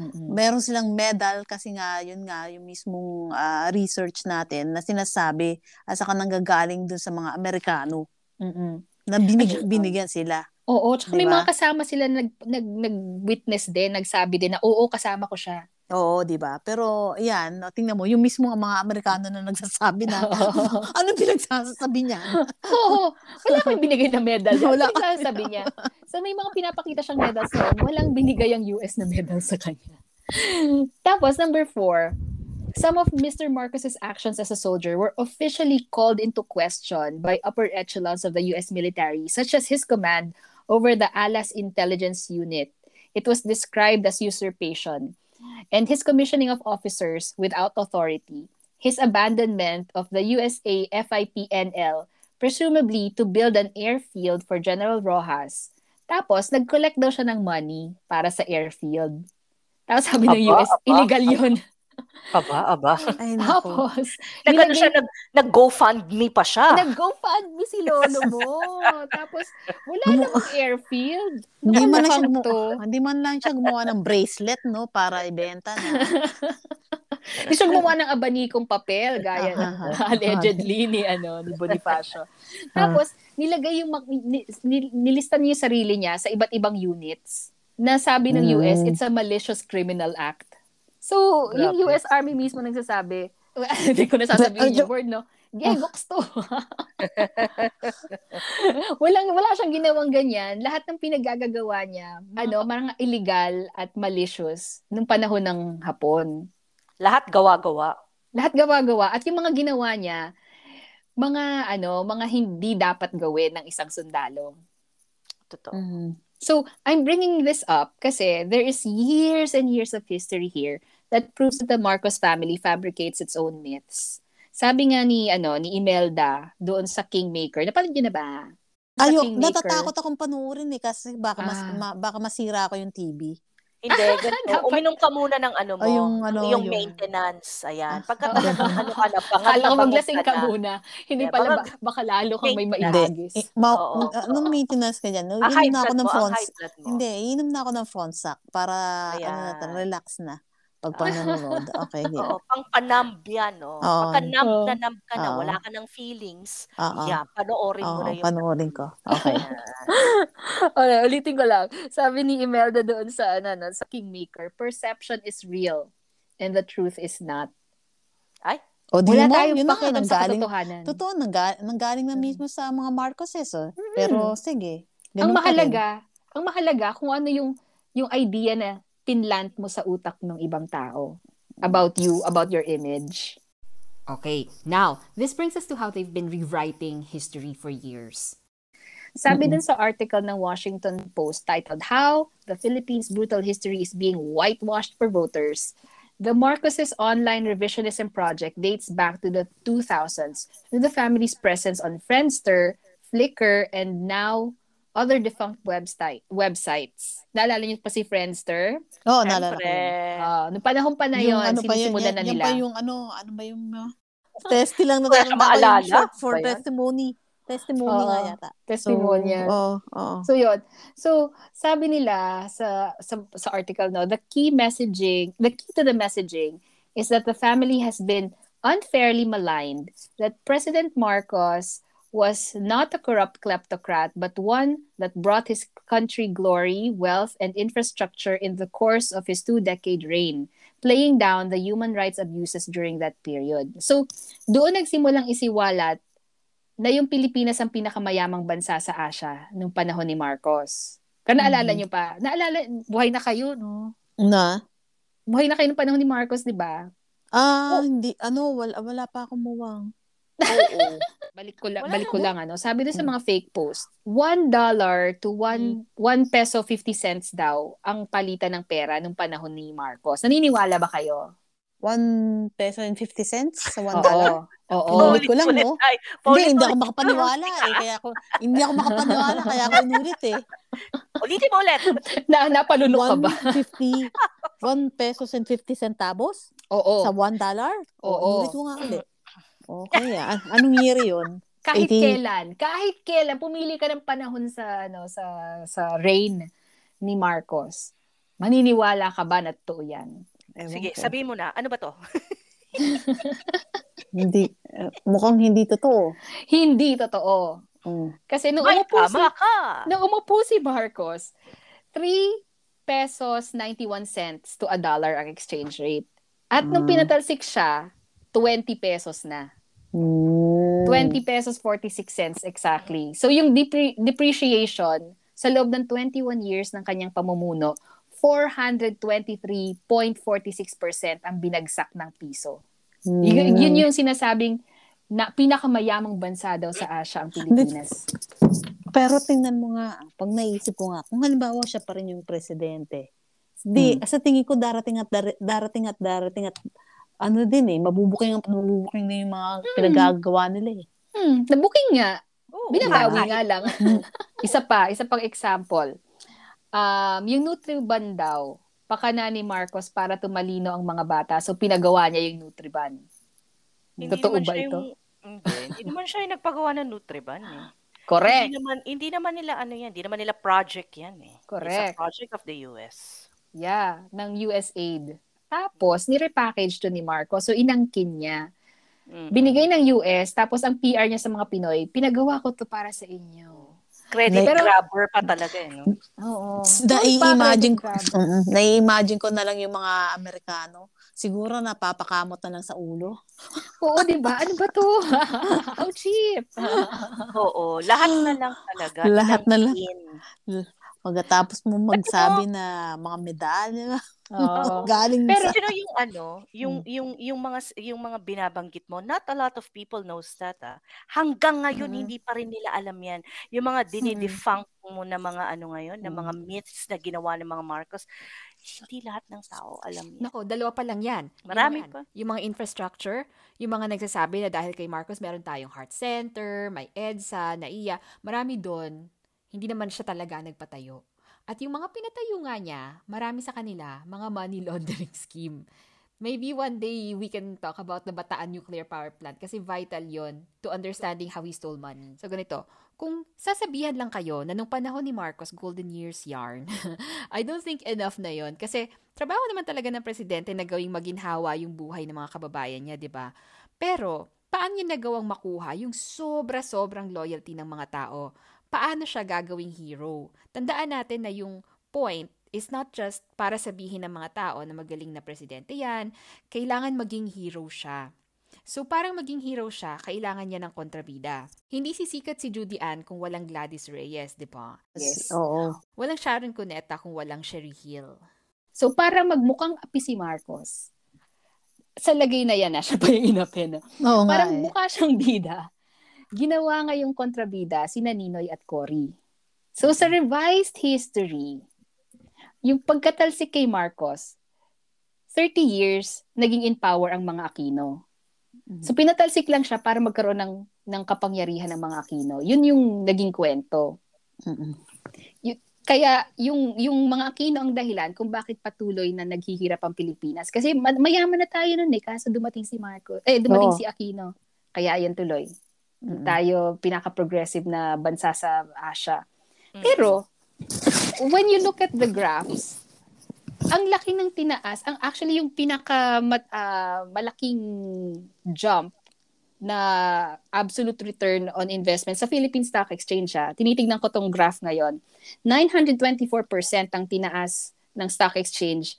Mm-mm. meron silang medal kasi nga yun nga yung mismong ah, research natin na sinasabi at saka nanggagaling dun sa mga Amerikano Mm-mm. na binig, binigyan sila. Oo, tsaka may Diba? mga kasama sila nag, nag, nag-witness din, nagsabi din na, oo, kasama ko siya. Oo, di ba? Pero yan, tingnan mo, yung mismo mga Amerikano na nagsasabi na, <laughs> <laughs> ano pinagsasabi niya? <laughs> Oo, wala akong binigay na medal. Wala. Wala. sabi niya. So may mga pinapakita siyang medals noon, walang binigay ang US na medal sa kanya. Tapos, number four, some of Mr. Marcos's actions as a soldier were officially called into question by upper echelons of the US military, such as his command over the Alas Intelligence Unit. It was described as usurpation, and his commissioning of officers without authority, his abandonment of the USA FIPNL, presumably to build an airfield for General Rojas. Tapos, nag-collect daw siya ng money para sa airfield. Tapos sabi ng US, illegal yun. Aba, aba. Ay. <laughs> Tapos, Nag, ano siya, nag, nag-GoFundMe pa siya. nag-GoFundMe si lolo mo. <laughs> Tapos, wala Gumu- namang airfield. Hindi man lang siya gumawa, to. hindi man lang siya gumawa ng bracelet, no, para ibenta na. Hindi siya gumawa ng abanikong papel, gaya aha. allegedly ni, ano, ni Bonifacio. Tapos, nilagay yung, mag- ni- ni- nilista niya yung sarili niya sa iba't ibang units na sabi ng Mm. US, it's a malicious criminal act. So, yung Grabe. US Army mismo nagsasabi, <laughs> hindi ko nasasabihin But, uh, yung word, no? Gegox to. <laughs> Walang, wala siyang ginawang ganyan. Lahat ng pinagagagawa niya, ano, mga illegal at malicious nung panahon ng Hapon. Lahat gawa-gawa. Lahat gawa-gawa. At yung mga ginawa niya, mga ano, mga hindi dapat gawin ng isang sundalo. Totoo. Mhm. So, I'm bringing this up kasi there is years and years of history here that proves that the Marcos family fabricates its own myths. Sabi nga ni ano ni Imelda doon sa Kingmaker. Napanood niyo na ba? Ayo, natatakot akong panuorin eh kasi baka mas, Ah. ma- baka masira ko yung TV. Hindi, <laughs> ganito. Uminom ka muna ng ano mo. Ay, yung ano, yung, yung- maintenance. Ayan. Ah, Pagka talagang <laughs> ano ka na, na ko maglasing ka na. muna. Hindi Yeah, pala, baka- ba- baka lalo kang may maihagis. Eh, ma- Oo, nung maintenance ka dyan, Ang inom na ako ng front, mo. hindi, inom na ako ng front sack para, ano na, relax na. Pag panonood. Okay, <laughs> yeah. Oo, pang panamb yan, no? Oo. Pagka numb Oo. na numb ka na, Oo. wala ka ng feelings, Oo. yeah, panoorin mo Oo, na yung panoorin ko. Okay. <laughs> <laughs> okay, ulitin ko lang. Sabi ni Imelda doon sa, ano, no, sa Kingmaker, perception is real and the truth is not. Ay, O di Wala mo, tayong yun na nga, sa nanggaling, katotohanan. totoo, nangga, nanggaling na mismo sa mga Marcoses. Oh. Pero sige, ang mahalaga, ang mahalaga kung ano yung yung idea na pinlant mo sa utak ng ibang tao about you, about your image. Okay, now, this brings us to how they've been rewriting history for years. Sabi Mm-mm. dun sa article ng Washington Post titled How the Philippines Brutal History is Being Whitewashed for Voters, the Marcoses online revisionism project dates back to the 2000s with the family's presence on Friendster, Flickr, and now other defunct website websites. Naalala niyo pa si Friendster? Oo, oh, naalala ko. Yun. Uh, noong panahon pa na Yung yun, ano pa yun, sinisimulan yan, na yan nila. pa yung ano, ano ba yung uh, <laughs> testy lang na ka ba maalala? yung short for Ba yan? testimony. Testimony Oo. nga yata. Testimonial. So, oo, oo. So yun. So sabi nila sa sa sa article no, the key messaging, the key to the messaging is that the family has been unfairly maligned that President Marcos was not a corrupt kleptocrat but one that brought his country glory, wealth and infrastructure in the course of his two-decade reign, playing down the human rights abuses during that period. So doon nagsimulang isiwalat na yung Pilipinas ang pinakamayamang bansa sa Asia nung panahon ni Marcos. Kaya naalala Mhm. nyo pa? Naalala, buhay na kayo, no? Na? Buhay na kayo nung panahon ni Marcos, di ba? Ah, Oh. hindi, ano, wala, wala pa akong muwang. Oo. <laughs> Balik ko lang, Wala balik ko lang, ano? Sabi doon sa mga fake post, $1 dollar to 1, 1 peso 50 cents daw ang palitan ng pera nung panahon ni Marcos. Naniniwala ba kayo? 1 peso and 50 cents sa 1 Oo. dollar. Oo. Pinulit ko lang, no? tayo. Hindi, hindi ako makapaniwala eh. <laughs> Kaya ako, hindi ako makapaniwala, kaya ako inulit eh. Ulitin mo ulit. <laughs> Na, napalunok ka ba? 150, 1 pesos and 50 centavos Oo. sa 1 dollar? Oo. Inulit mo nga ulit. Okay, ah. An- anong year yun? <laughs> kahit 80. kailan, kahit kailan pumili ka ng panahon sa ano sa sa reign ni Marcos. Maniniwala ka ba na totoo 'yan? Ewan Sige, ko. sabihin mo na. Ano ba to? <laughs> Hindi, eh, mukhang hindi totoo. Hindi totoo. Mm. Kasi nung Ay, umupo si ka. nung umupo si Marcos, 3 pesos 91 cents to a dollar ang exchange rate. At nung Mm. pinatalsik siya, 20 pesos na. Mm. 20 pesos 46 cents exactly. So yung depre- depreciation sa loob ng 21 years ng kanyang pamumuno, 423.46% ang binagsak ng piso. Mm. Yun, yun yung sinasabing na pinakamayamang bansa daw sa Asia ang Pilipinas. Pero tingnan mo nga, pag naisip ko nga, kung halimbawa siya pa rin yung presidente, di, Hmm. sa tingin ko darating at dar- darating at darating at ano din eh, mabubuking at mabubuking na yung mga pinagagawa nila eh. Hmm, nabuking nga. Oo, Binabawi nga lang. <laughs> isa pa, isa pang example. Um, yung Nutriban daw, pakana ni Marcos para tumalino ang mga bata. So, pinagawa niya yung Nutriban. Hindi Totoo ba siya ito? Yung, hindi, hindi naman siya yung nagpagawa ng Nutriban eh. <laughs> Correct. Hindi naman, hindi naman nila ano yan, hindi naman nila project yan eh. Correct. It's a project of the US. Yeah, ng USAID. Tapos, nirepackage to ni Marcos. So, inangkin niya. Binigay ng US, tapos ang PR niya sa mga Pinoy, pinagawa ko to para sa inyo. Credit Pero- grabber pa talaga eh, no? Oo. Nai-imagine ko. Mm-mm. <laughs> nai-imagine ko na lang yung mga Amerikano. Siguro napapakamot na lang sa ulo. <laughs> Oo, di ba? Ano ba to? <laughs> How cheap. Oo, lahat na lang talaga. Lahat na lang. Pagkatapos mo magsabi na mga medalya, Oo. <laughs> galing Pero sa... you know yung ano, yung yung yung mga yung mga binabanggit mo, not a lot of people knows that ah. Hanggang ngayon Mhm. hindi pa rin nila alam 'yan. Yung mga dinidefunk mo na mga ano ngayon, na mga myths na ginawa ng mga Marcos, hindi lahat ng tao alam 'yan. Nako, dalawa pa lang yan. Marami yan. pa. Yung mga infrastructure, yung mga nagsasabi na dahil kay Marcos meron tayong heart center, may EDSA, NAIA, marami doon, hindi naman siya talaga nagpatayo. At yung mga pinatayo nga niya, marami sa kanila, mga money <laughs> laundering scheme. Maybe one day we can talk about the Bataan Nuclear Power Plant kasi vital yon to understanding how he stole money. So ganito, kung sasabihan lang kayo na nung panahon ni Marcos, golden years yarn, <laughs> I don't think enough na yon kasi trabaho naman talaga ng presidente na gawing maginhawa yung buhay ng mga kababayan niya, di ba? Pero, paano niya nagawang makuha yung sobra-sobrang loyalty ng mga tao? Paano siya gagawing hero? Tandaan natin na yung point is not just para sabihin ng mga tao na magaling na presidente yan, kailangan maging hero siya. So parang maging hero siya, kailangan niya ng kontrabida. Hindi sisikat si Judy Ann kung walang Gladys Reyes, di ba? Yes. Oo. Walang Sharon Cuneta kung walang Sherry Hill. So, para magmukhang api si Marcos, sa lagay na yan na, <laughs> siya pa yung inapi, no? Oo nga Parang eh. mukha siyang bida. Ginawa nga yung kontrabida si Ninoy at Cory. So, sa revised history, yung pagkatalsik kay Marcos, 30 years, naging in power ang mga Aquino. So, pinatalsik lang siya para magkaroon ng, ng kapangyarihan ng mga Aquino. Yun yung naging kwento. Mm-mm. Kaya yung yung mga Aquino ang dahilan kung bakit patuloy na naghihirap ang Pilipinas. Kasi ma- mayaman na tayo noon eh, kaso dumating si Marcos. Eh, dumating Oo. si Aquino. Kaya yan tuloy. Mm-mm. Tayo pinaka-progressive na bansa sa Asia. Mm. Pero when you look at the graphs, ang laki ng tinaas, ang actually yung pinaka mat- ah, malaking jump na absolute return on investment sa Philippine Stock Exchange siya. Tinitingnan ko tong graph ngayon. 924% ang tinaas ng stock exchange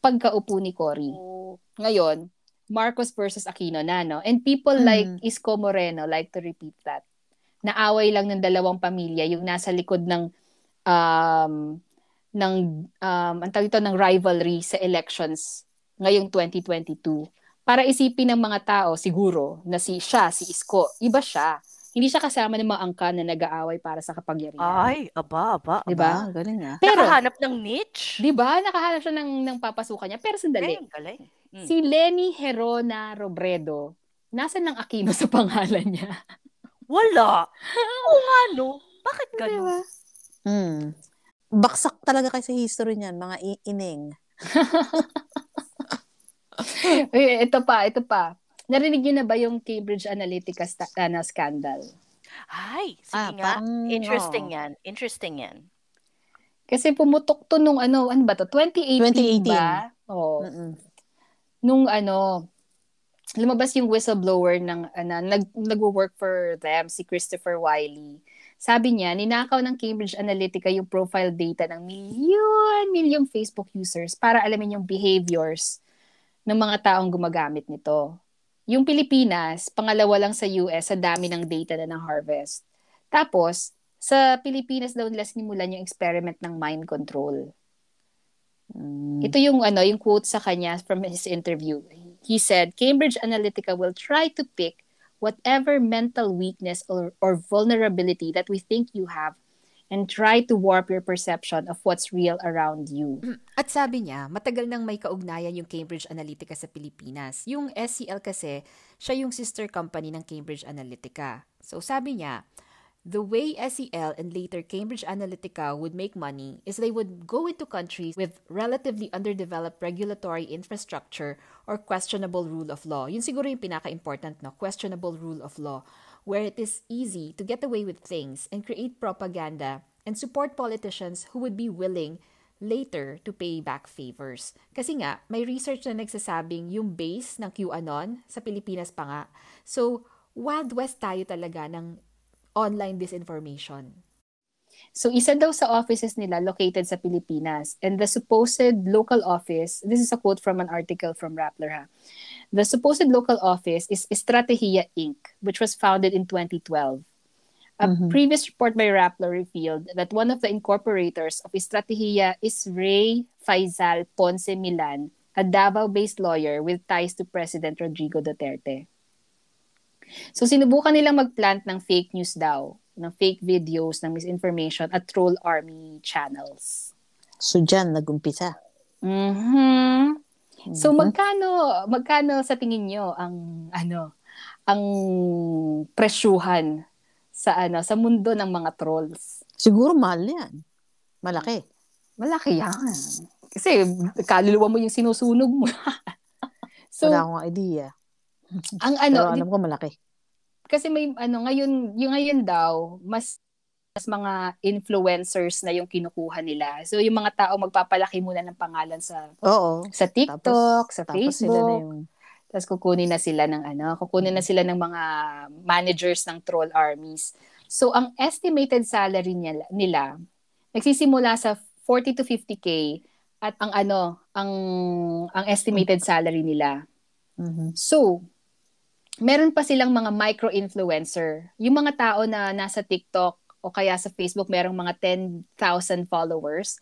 pagkaupo ni Cory. Oh. Ngayon, Marcos versus Aquino na, no? And people Mm. like Isko Moreno like to repeat that. Naaway lang ng dalawang pamilya yung nasa likod ng um ng um ang tawag ito ng rivalry sa elections ngayong 2022. Para isipin ng mga tao siguro na si siya, si Isko, iba siya. Hindi siya kasama ng mga angka na nag-aaway para sa kapangyarihan. Ay, aba, aba. Di ba? Aba, galing ah. Pero, Nakahanap ng niche. di ba, nakahanap siya ng, ng papasukan niya. Pero sandali, Galing, galing. Mm. si Lenny Herona Robredo, nasa ng Aquino sa pangalan niya. <laughs> Wala. <laughs> Oo nga, no? Bakit ganun? Hmm. Baksak talaga kay sa history niyan, mga i- ining. Eh, <laughs> ito pa, ito pa. Narinig niyo na ba yung Cambridge Analytica sta- ano, scandal? Ay, sige Ah, nga. parang, Interesting yan. Interesting yan. Kasi pumutok to nung ano, ano ba to? 2018, 2018. ba? Oo. Mm-mm. Nung ano, lumabas yung whistleblower ng ano, nag nagwo-work for them si Christopher Wiley. Sabi niya, ninakaw ng Cambridge Analytica yung profile data ng milyon, milyong Facebook users para alamin yung behaviors ng mga taong gumagamit nito. Yung Pilipinas, pangalawa lang sa US sa dami ng data na ng harvest. Tapos, sa Pilipinas daw nila sinimulan yung experiment ng mind control. Mm. Ito yung ano, yung quote sa kanya from his interview. He said, Cambridge Analytica will try to pick whatever mental weakness or, or vulnerability that we think you have and try to warp your perception of what's real around you. At sabi niya, matagal nang may kaugnayan yung Cambridge Analytica sa Pilipinas. Yung SCL kasi, siya yung sister company ng Cambridge Analytica. So sabi niya, the way SEL and later Cambridge Analytica would make money is they would go into countries with relatively underdeveloped regulatory infrastructure or questionable rule of law. Yun siguro yung pinaka-important, no? Questionable rule of law where it is easy to get away with things and create propaganda and support politicians who would be willing later to pay back favors. Kasi nga, may research na nagsasabing yung base ng QAnon sa Pilipinas pa nga. So, Wild West tayo talaga ng online disinformation. So, isa daw sa offices nila located sa Pilipinas. And the supposed local office, this is a quote from an article from Rappler, ha? The supposed local office is Estrategia Inc., which was founded in 2012. A Mhm. previous report by Rappler revealed that one of the incorporators of Estrategia is Ray Faisal Ponce Milan, a Davao-based lawyer with ties to President Rodrigo Duterte. So sinubukan nilang mag-plant ng fake news daw, ng fake videos, ng misinformation at troll army channels. So, dyan, nag-umpisa. Mhm. So Mhm. magkano magkano sa tingin nyo ang ano ang presyuhan sa ano sa mundo ng mga trolls? Siguro mahal yan. Malaki. Malaki yan. Kasi kaluluwa mo yung sinusunog mo. <laughs> so Wala akong idea. ang Pero ano alam ko malaki. Kasi may ano ngayon yung ngayon daw mas mas mga influencers na yung kinukuha nila. So yung mga tao magpapalaki muna ng pangalan sa Oo. sa TikTok, sa Tapos sila na Facebook. yung... Tapos kukunin na sila ng ano, kukunin na sila ng mga managers ng troll armies. So ang estimated salary nila, nila nagsisimula sa 40 to 50k at ang ano, ang ang estimated salary nila. Mhm. So, meron pa silang mga micro-influencer. Yung mga tao na nasa TikTok o kaya sa Facebook merong mga 10,000 followers,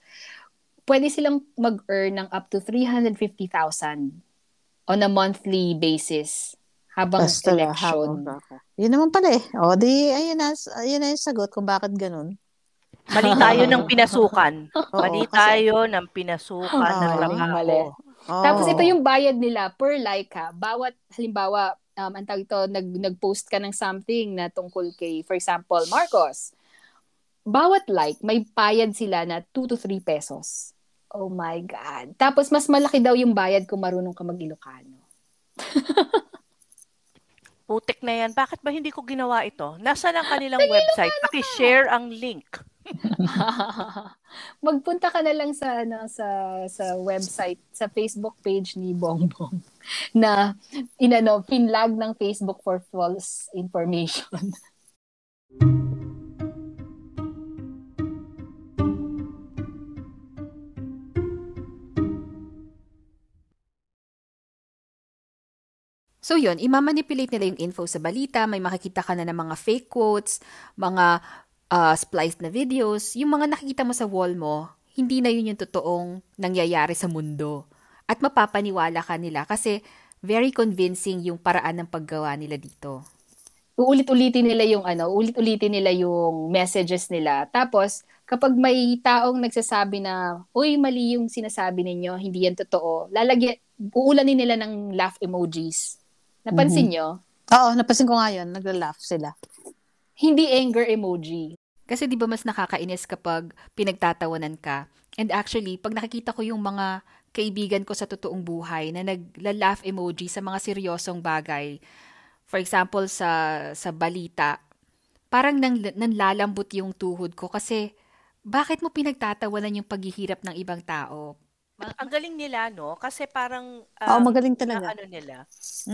pwede silang mag-earn ng up to 350,000 on a monthly basis habang Basta election. habang- Yun naman pala eh. O, di, ayun na, ayun na yung sagot kung bakit ganun. Mali <laughs> tayo ng pinasukan. Oo, Mali kasi- tayo ng pinasukan Oo, ng mali, trabaho. mali. Oo. Tapos ito yung bayad nila per like ha. Bawat halimbawa um ang tawag ito nag nag-post ka ng something na tungkol kay for example Marcos. Bawat like may bayad sila na 2 to 3 pesos. Oh my god. Tapos mas malaki daw yung bayad kung marunong ka mag-Ilocano. Putik na yan. Bakit ba hindi ko ginawa ito? Nasaan ang kanilang website? Paki-share ang link. <laughs> Magpunta ka na lang sa ano sa sa website, sa Facebook page ni Bongbong <laughs> na inano pinlag ng Facebook for false information. <laughs> So yun, imamanipulate nila yung info sa balita, may makikita ka na ng mga fake quotes, mga uh, spliced na videos, yung mga nakikita mo sa wall mo, hindi na yun yung totoong nangyayari sa mundo. At mapapaniwala ka nila kasi very convincing yung paraan ng paggawa nila dito. Uulit-ulitin nila yung ano, ulit-ulitin nila yung messages nila. Tapos kapag may taong nagsasabi na, "Uy, mali yung sinasabi ninyo, hindi yan totoo." Lalagyan uulanin nila ng laugh emojis. Napansin nyo? Oo, napansin ko nga yun. Nagla-laugh sila. Hindi anger emoji. Kasi di ba mas nakakainis kapag pinagtatawanan ka? And actually, pag nakikita ko yung mga kaibigan ko sa totoong buhay na nagla-laugh emoji sa mga seryosong bagay, for example, sa, sa balita, parang nang, nanlalambot yung tuhod ko kasi bakit mo pinagtatawanan yung paghihirap ng ibang tao? Ang galing nila, no? Kasi parang... Oo, um, magaling na talaga. ano nila.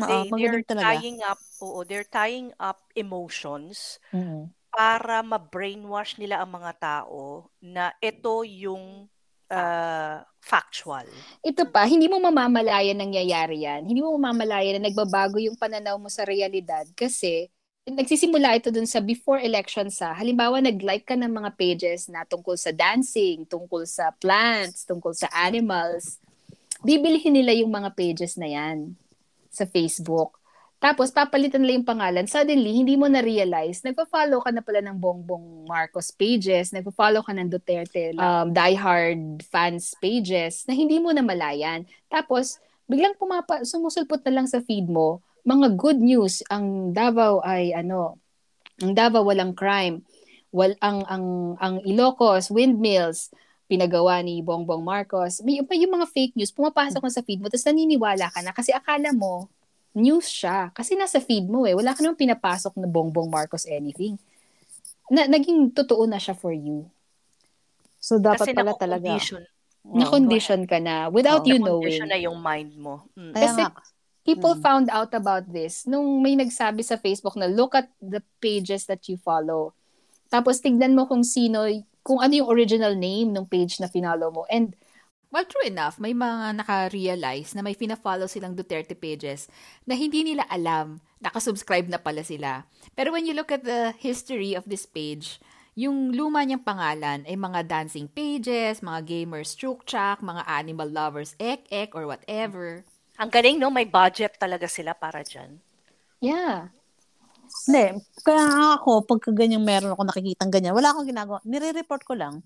Oo, They, magaling they're talaga. tying up, oo, they're tying up emotions Mhm. Para ma-brainwash nila ang mga tao na ito yung uh, factual. Ito pa, hindi mo mamamalayan nangyayari yan. Hindi mo mamamalayan na nagbabago yung pananaw mo sa realidad kasi nagsisimula ito dun sa before election sa, halimbawa nag-like ka ng mga pages na tungkol sa dancing, tungkol sa plants, tungkol sa animals. Bibilihin nila yung mga pages na yan sa Facebook. Tapos, papalitan nila yung pangalan. Suddenly, hindi mo na-realize, nagpa-follow ka na pala ng Bongbong Marcos pages, nagpa-follow ka ng Duterte um, diehard fans pages na hindi mo na malayan. Tapos, biglang pumapa, sumusulpot na lang sa feed mo, mga good news, ang Davao ay ano, ang Davao walang crime. Wal, ang, ang, ang Ilocos, windmills, pinagawa ni Bongbong Marcos. May, may yung mga fake news, pumapasok na sa feed mo, tapos naniniwala ka na kasi akala mo, news siya. Kasi nasa feed mo eh. Wala ka namang pinapasok na Bongbong Marcos anything. Na, naging totoo na siya for you. So, dapat Kasi pala talaga. Oo. Na-condition ka na without Oo. you knowing. na yung mind mo. Mm. Kasi- nga, People Mm. found out about this nung may nagsabi sa Facebook na look at the pages that you follow. Tapos tignan mo kung sino, kung ano yung original name ng page na finalo mo. And Well, true enough, may mga naka-realize na may fina-follow silang Duterte pages na hindi nila alam, nakasubscribe na pala sila. Pero when you look at the history of this page, yung luma niyang pangalan ay mga dancing pages, mga gamers chuk-chak, mga animal lovers ek-ek or whatever. Ang galing, no? May budget talaga sila para dyan. yeah, Hindi. Kaya ako, pagka ganyan meron ako nakikitang ganyan, wala akong ginagawa. Nire-report ko lang.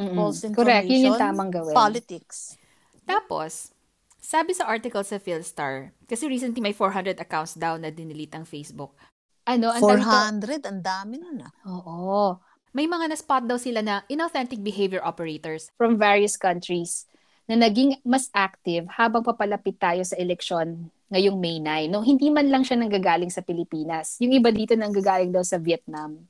Mm-mm. False correct. Yun yung information, tamang gawin. Politics. Tapos, sabi sa article sa Philstar, kasi recently may 400 accounts daw na dinelete ang Facebook. Ano, ang tawag ito- 400, ang dami nun ah. Oo. May mga na-spot daw sila na inauthentic behavior operators From various countries na naging mas active habang papalapit tayo sa eleksyon ngayong May 9. No, hindi man lang siya nanggagaling sa Pilipinas. Yung iba dito nanggagaling daw sa Vietnam.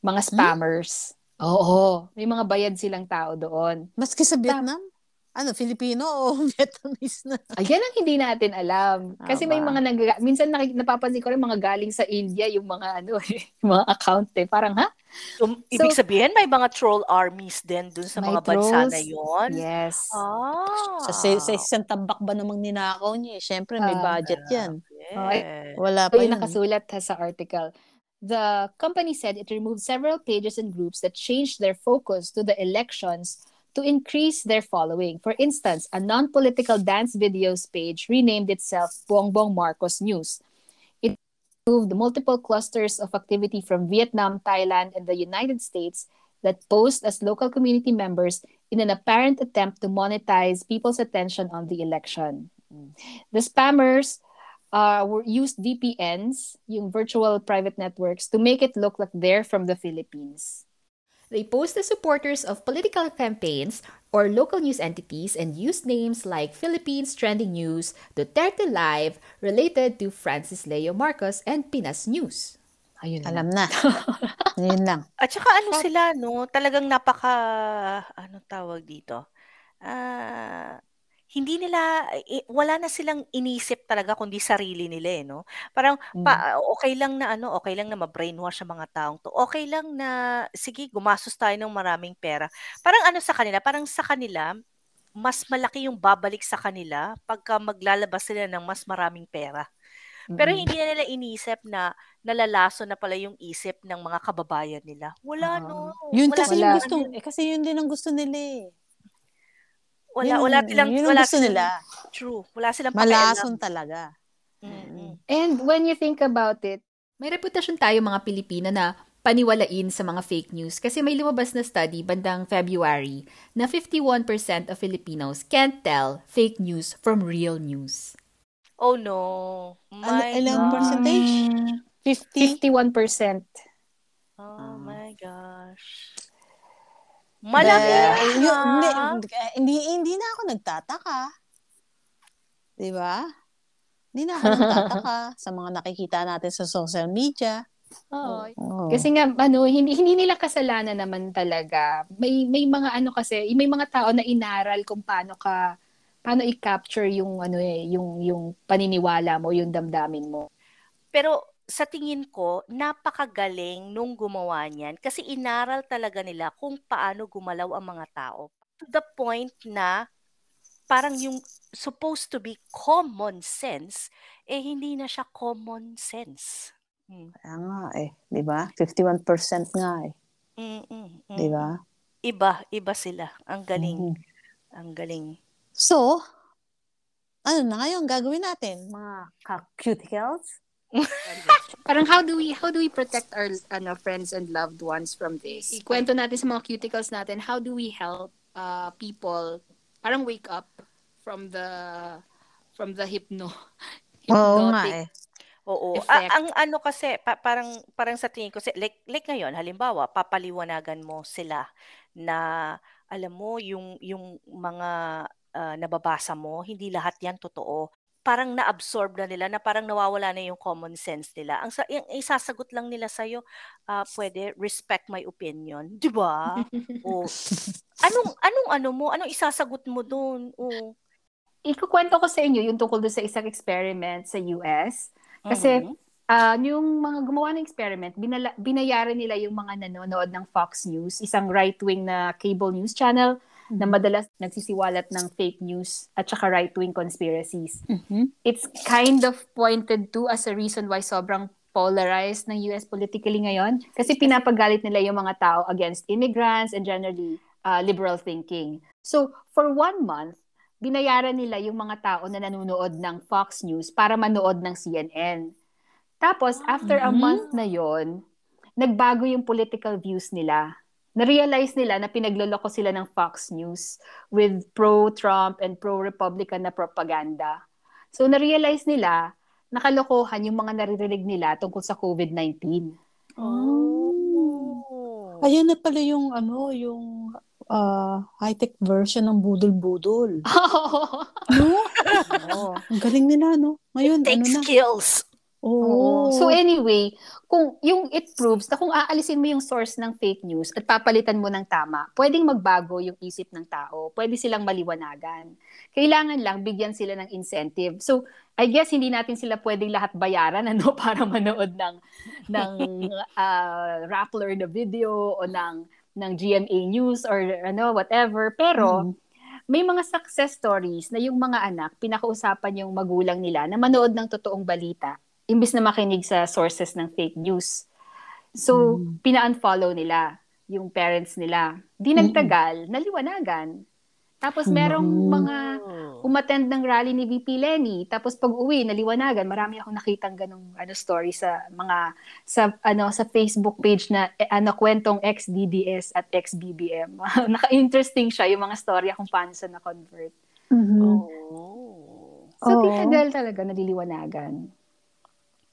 Mga spammers. Oo. May mga bayad silang tao doon. Maski sa Vietnam? Ano, Filipino o <laughs> Vietnamese na? Ayan ang hindi natin alam. Kasi may Aba. mga nag minsan nakik- napapansin ko rin mga galing sa India yung mga ano eh, <laughs> yung mga account eh. Parang ha? So, ibig sabihin, may mga troll armies din dun sa May mga bansa trolls. na yon. Yes. Ah. Sa, sa, sa isang tambak ba namang ninakaw niya eh. Siyempre, may Ah, budget yan. Yeah. Wala So, pa yung yun. nakasulat ha sa article. The company said it removed several pages and groups that changed their focus to the elections to increase their following. For instance, a non-political dance videos page renamed itself Bongbong Marcos News. It removed multiple clusters of activity from Vietnam, Thailand, and the United States that posed as local community members in an apparent attempt to monetize people's attention on the election. The spammers uh, were used VPNs, yung virtual private networks, to make it look like they're from the Philippines. They posed as supporters of political campaigns or local news entities and used names like Philippines Trending News, Duterte Live, related to Francis Leo Marcos, and Pinas News. Ayun Alam na. <laughs> Yun lang. At saka ano sila, no? Talagang napaka, ano tawag dito? Ah, hindi nila, wala na silang inisip talaga kundi sarili nila eh, no? Parang, pa, okay lang na ano, okay lang na ma-brainwash ang mga taong to. Okay lang na, sige, gumastos tayo ng maraming pera. Parang ano sa kanila, parang sa kanila, mas malaki yung babalik sa kanila pagka maglalabas sila ng mas maraming pera. Pero hindi na nila inisip na nalalaso na pala yung isip ng mga kababayan nila. Wala, Ah. no. Yun wala kasi Wala. yung gusto, eh, kasi yun din ang gusto nila eh. Wala, Yun, wala silang, yun wala gusto silang, nila. true. Wala silang Malason talaga. Mm-mm. And when you think about it, May reputasyon tayo mga Pilipino na paniwalain sa mga fake news kasi may lumabas na study bandang February na 51% of Filipinos can't tell fake news from real news. Oh no. Ano, My ilang God. percentage? 50? 51%. Oh Ah. my gosh. Malaki yun, hindi, hindi, hindi na ako nagtataka. Di ba? Hindi na ako <laughs> nagtataka sa mga nakikita natin sa social media. Oo. Oo. Kasi nga ano, hindi hindi nila kasalanan naman talaga. May may mga ano kasi, may mga tao na inaral kung paano ka paano i-capture yung ano eh, yung yung paniniwala mo, yung damdamin mo. Pero sa tingin ko, napakagaling nung gumawa niyan kasi inaral talaga nila kung paano gumalaw ang mga tao. To the point na parang yung supposed to be common sense, eh hindi na siya common sense. Mm. Kaya nga eh, di ba? 51% nga eh, Mm-mm, mm. di ba? Iba, iba sila. Ang galing. Mhm. Ang galing. So, ano na ngayon gagawin natin? Mga cuticles? Parang how do we how do we protect our ano friends and loved ones from this? Ikwento natin sa mga cuticles natin, how do we help uh, people parang wake up from the from the hypno <laughs> Oo nga hypnotic eh. Oo. effect. A- ang ano kasi pa- parang parang sa tingin ko si- like, like ngayon halimbawa papaliwanagan mo sila na alam mo yung yung mga ah, nababasa mo hindi lahat yan totoo. Parang na-absorb na nila na parang nawawala na yung common sense nila. Ang, sa, yung isasagot lang nila sa iyo, pwede respect my opinion, 'di ba? o <laughs> anong anong ano mo? Anong isasagot mo doon? O Ikukwento ko sa inyo yung tungkol doon sa isang experiment sa US. Kasi Mhm. ah yung mga gumawa ng experiment, binala, binayaran nila yung mga nanonood ng Fox News, isang right-wing na cable news channel na madalas nagsisiwalat ng fake news at saka right-wing conspiracies. Mhm. It's kind of pointed to as a reason why sobrang polarized ng US politically ngayon. Kasi pinapagalit nila yung mga tao against immigrants and generally uh, liberal thinking. So, for one month, binayaran nila yung mga tao na nanonood ng Fox News para manood ng CNN. Tapos, after a Mhm. month na yon, nagbago yung political views nila. Na-realize nila na pinagloloko sila ng Fox News with pro-Trump and pro-Republican na propaganda. So, na-realize nila, nakalokohan yung mga naririnig nila tungkol sa COVID-19. Oh. Ayan na pala yung ano, yung ah, high-tech version ng budol-budol. <laughs> No? <laughs> Oo. Ang galing nila, no? Ngayon, Take ano na? skills. Oo. So anyway, kung yung it proves na kung aalisin mo yung source ng fake news at papalitan mo ng tama, pwedeng magbago yung isip ng tao. Pwede silang maliwanagan. Kailangan lang bigyan sila ng incentive. So I guess hindi natin sila pwedeng lahat bayaran ano <laughs> para manood ng ng uh, <laughs> Rappler na video o ng ng GMA News or ano whatever. Pero Mm. may mga success stories na yung mga anak, pinakausapan yung magulang nila na manood ng totoong balita, imbis na makinig sa sources ng fake news. So, mm. pina-unfollow nila yung parents nila. Di nagtagal, mm. naliwanagan. Tapos merong mm. mga umattend ng rally ni VP Lenny. Tapos pag uwi, naliwanagan. Marami akong nakitang ganong ano story sa mga sa ano sa Facebook page na eh, ano kwentong XDDS at XBBM. <laughs> Naka-interesting siya yung mga story kung paano sa na-convert. Mm-hmm. Oh. So, oh. tinagal talaga naliliwanagan.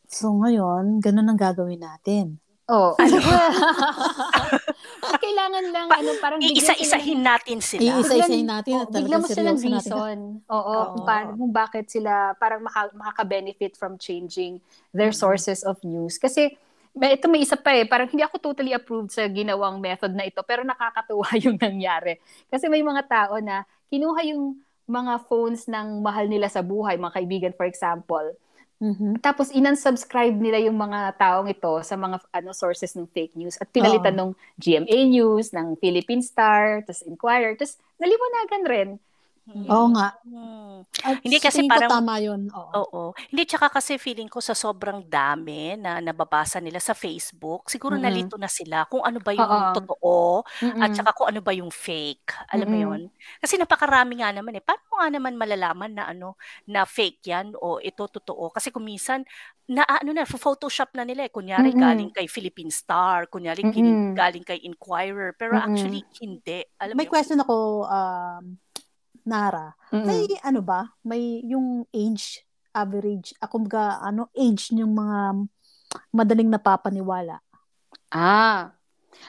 So, ngayon, ganun ang gagawin natin. Oh, <laughs> ano kailangan lang pa, ano parang iisa-isahin natin sila. Iisa-isahin natin oh, bigla mo silang reason. Oo, oh, kung paano kung bakit sila parang maka, makaka-benefit from changing their sources of news. Kasi may, ito may isa pa eh, parang hindi ako totally approved sa ginawang method na ito, pero nakakatuwa <laughs> yung nangyari. Kasi may mga tao na kinuha yung mga phones ng mahal nila sa buhay, mga kaibigan for example, Mm-hmm. Tapos inan-subscribe nila yung mga taong ito sa mga ano sources ng fake news at pinalitan oh. ng GMA News, ng Philippine Star, tapos Inquirer, tapos naliwanagan rin Mm. Oo nga. Hmm. Hindi kasi parang tama 'yun. Oo. Oo. Hindi tsaka kasi feeling ko sa sobrang dami na nababasa nila sa Facebook, siguro Mm. nalito na sila kung ano ba yung Oo. totoo at Mm. saka kung ano ba yung fake. Alam mo Mm. 'yun? Kasi napakarami nga naman eh. Paano mo nga naman malalaman na ano na fake 'yan o ito totoo? Kasi kung minsan na ano na photoshop na nila eh. Kunyari galing Mm. kay Philippine Star, kunyari Mm. galing kay Inquirer, pero Mm. actually hindi. Alam mo May yun? question ako um Nara, Mm. may ano ba? May yung age average, ako mga ano age ng mga madaling napapaniwala. Ah,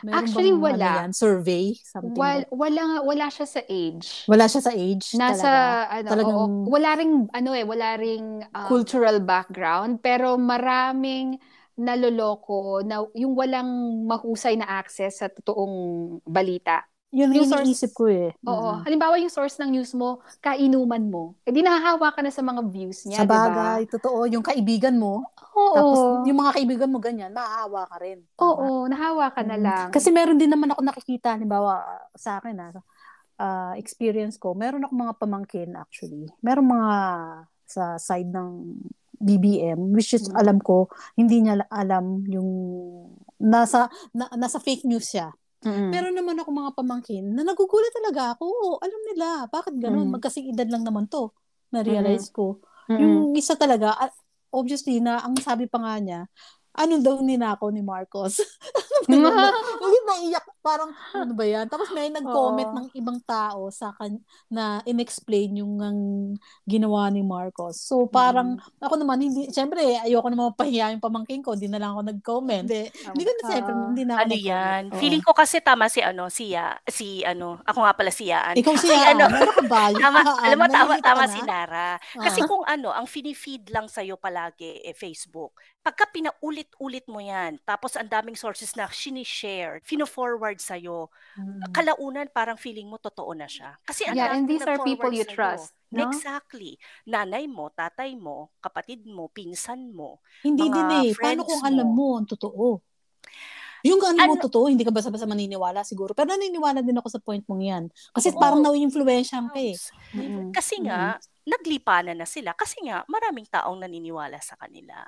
Meron Actually, bang, wala. Ano yan, survey, something wal, like- wala nga wala siya sa age. Wala siya sa age Nasa talaga. ano, Talagang- oo, wala ring ano eh, wala ring um, cultural background pero maraming naloloko na yung walang mahusay na access sa totoong balita. Yun yung yung source- iniisip ko eh. Oo. Mm. Halimbawa yung source ng news mo, kainuman mo. Eh di nahahawa ka na sa mga views niya, Sa di ba? bagay, totoo. Yung kaibigan mo, Oo. tapos yung mga kaibigan mo ganyan, maahawa ka rin. Tama? Oo, nahawa ka na Mm. lang. Kasi meron din naman ako nakikita, halimbawa sa akin ah, ah, experience ko, meron ako mga pamangkin actually. Meron mga sa side ng BBM, which is Mm. alam ko, hindi niya alam yung nasa na, nasa fake news siya. Mm-mm. Meron naman ako mga pamangkin na nagugulat talaga ako. Oo, alam nila. Bakit ganun? Mm. Magkasing edad lang naman to. Na-realize ko. Mm-mm. Yung isa talaga, ah, obviously na ang sabi pa nga niya, ano daw ninako ni Marcos? <laughs> ano yun? <laughs> Hindi naiyak. Parang, ano ba yan? Tapos may nag-comment Oo. ng ibang tao sa kan na in-explain yung ang ginawa ni Marcos. So, parang, ako naman, hindi, syempre, ayoko naman pahiya yung pamangkin ko. Hindi na lang ako nag-comment. Hindi, hindi ko na, Ah. syempre, hindi na ako Ano yan? Oo. Feeling ko kasi tama si ano, si Ya, si ano, ako nga pala si Yaan. Ikaw siya, <laughs> ano, meron ka ba? Tama, alam mo, tama, tama ka si na? Nara. Kasi Ah. kung ano, ang fini-feed lang sa'yo palagi, eh, Facebook, pagka pinaulit-ulit mo yan, tapos ang daming sources na sinishare, fino-forward sa'yo, Mm. kalaunan parang feeling mo totoo na siya. Kasi ang Yeah, and these are people you sa'yo. trust, no? Exactly. Nanay mo, tatay mo, kapatid mo, pinsan mo. Hindi mga din eh. Paano kung alam mo. mo ang totoo? Yung ano mo totoo, hindi ka basta-basta maniniwala siguro. Pero naniniwala din ako sa point mong yan. Kasi Oo. parang na-influensyan ka eh. Kasi nga, naglipanan na sila. Kasi nga, maraming taong naniniwala sa kanila.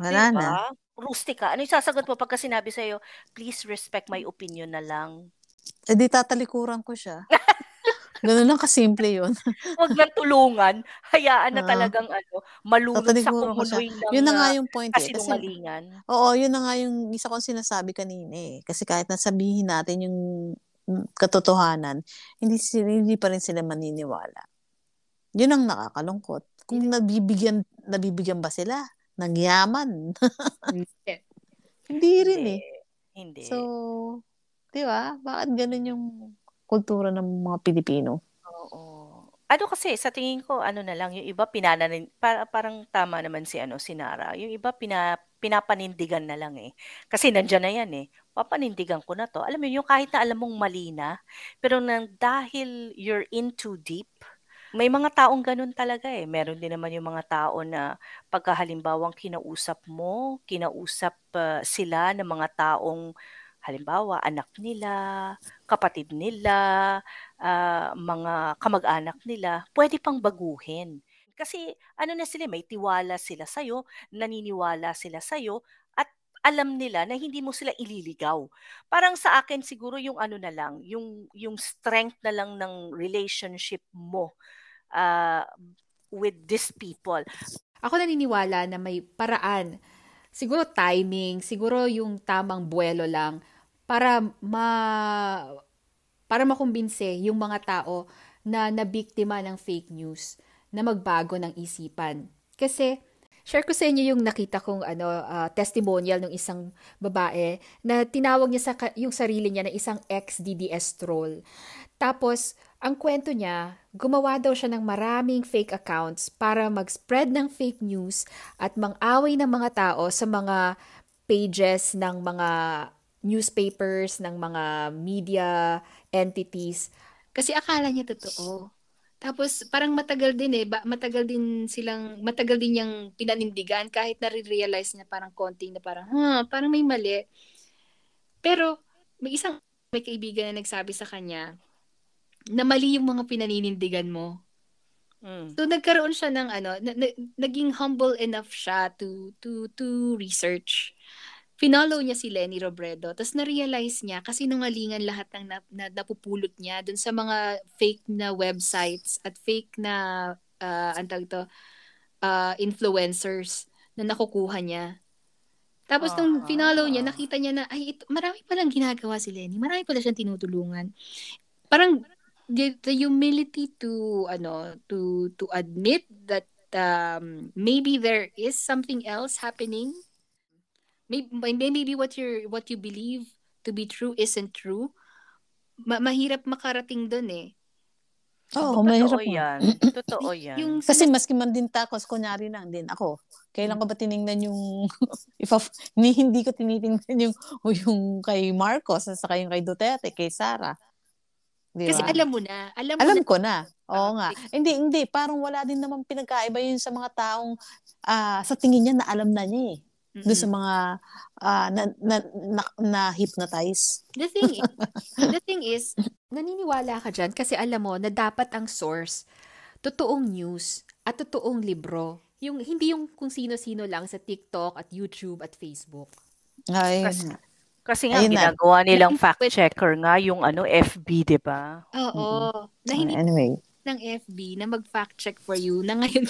Wala Diba? na. Rustica. Ano yung sasagot mo pagka sinabi sa'yo, please respect my opinion na lang. Eh di tatalikuran ko siya. <laughs> Ganun lang kasimple yun. <laughs> Huwag lang tulungan. Hayaan na talagang ano, malulot sa ng Yun na nga yung point eh. Kasi, oo, yun na nga yung isa kong sinasabi kanina eh. Kasi kahit nasabihin natin yung katotohanan, hindi, hindi pa rin sila maniniwala. Yun ang nakakalungkot. Kung nabibigyan, nabibigyan ba sila ng yaman? Hindi. <laughs> hindi rin eh. Hindi. So, di ba? Bakit ganun yung kultura ng mga Pilipino? Oo. Ano kasi, sa tingin ko, ano na lang, yung iba pinananin, para, parang tama naman si, ano, si Nara. Yung iba pina, pinapanindigan na lang eh. Kasi nandyan na yan eh. Papanindigan ko na to. Alam mo yun, yung kahit na alam mong mali na, pero nang dahil you're in too deep, may mga taong ganun talaga eh. Meron din naman yung mga tao na pagka halimbawang kinausap mo, kinausap ah, sila ng mga taong halimbawa anak nila, kapatid nila, uh, mga kamag-anak nila, pwede pang baguhin. Kasi ano na sila, may tiwala sila sa'yo, naniniwala sila sa'yo, at alam nila na hindi mo sila ililigaw. Parang sa akin siguro yung ano na lang, yung, yung strength na lang ng relationship mo uh, with these people. Ako naniniwala na may paraan. Siguro timing, siguro yung tamang buwelo lang para ma para makumbinse yung mga tao na nabiktima ng fake news na magbago ng isipan. Kasi share ko sa inyo yung nakita kong ano uh, testimonial ng isang babae na tinawag niya sa yung sarili niya na isang ex-DDS troll. Tapos ang kwento niya, gumawa daw siya ng maraming fake accounts para mag-spread ng fake news at mang-away ng mga tao sa mga pages ng mga newspapers, ng mga media entities. Kasi akala niya totoo. Tapos parang matagal din eh, ba, matagal din silang, matagal din niyang pinanindigan kahit nare-realize niya parang konting na parang, ha, parang may mali. Pero may isang may kaibigan na nagsabi sa kanya na mali yung mga pinaninindigan mo. Mm. So nagkaroon siya ng ano, na, na, naging humble enough siya to to to research finollow niya si Lenny Robredo. Tapos na-realize niya kasi nungalingan lahat ng na, na, napupulot niya dun sa mga fake na websites at fake na uh, antag to, uh, influencers na nakukuha niya. Tapos uh, nung finollow niya, nakita niya na, ay, ito, marami palang ginagawa si Lenny. Marami pala siyang tinutulungan. Parang, the, the humility to, ano, to, to admit that um, maybe there is something else happening maybe, maybe what you what you believe to be true isn't true. Ma- mahirap makarating doon eh. Oo, oh, mahirap. <clears throat> Totoo yan. Totoo yan. Yung Kasi maski man din takos, kunyari lang din ako. Kailan ko ba tiningnan yung, <laughs> if of, ni, hindi ko tinitingnan yung, yung kay Marcos, at saka yung kay Duterte, kay Sara. Di Kasi alam mo na. Alam, mo alam na. ko na. Oo nga. Hindi, hindi. Parang wala din naman pinagkaiba yun sa mga taong uh, sa tingin niya na alam na niya eh. Mm-hmm. Doon sa mga uh, na, na, na, na hypnotize. The thing is, <laughs> the thing is, naniniwala ka dyan kasi alam mo na dapat ang source totoong news at totoong libro. Yung hindi yung kung sino-sino lang sa TikTok at YouTube at Facebook. Ay, kasi, kasi nga Ayun ginagawa na. nilang <laughs> fact checker nga yung ano FB, 'di ba? Oo. Mm-hmm. Na hindi anyway, ng FB na mag-fact check for you na ngayon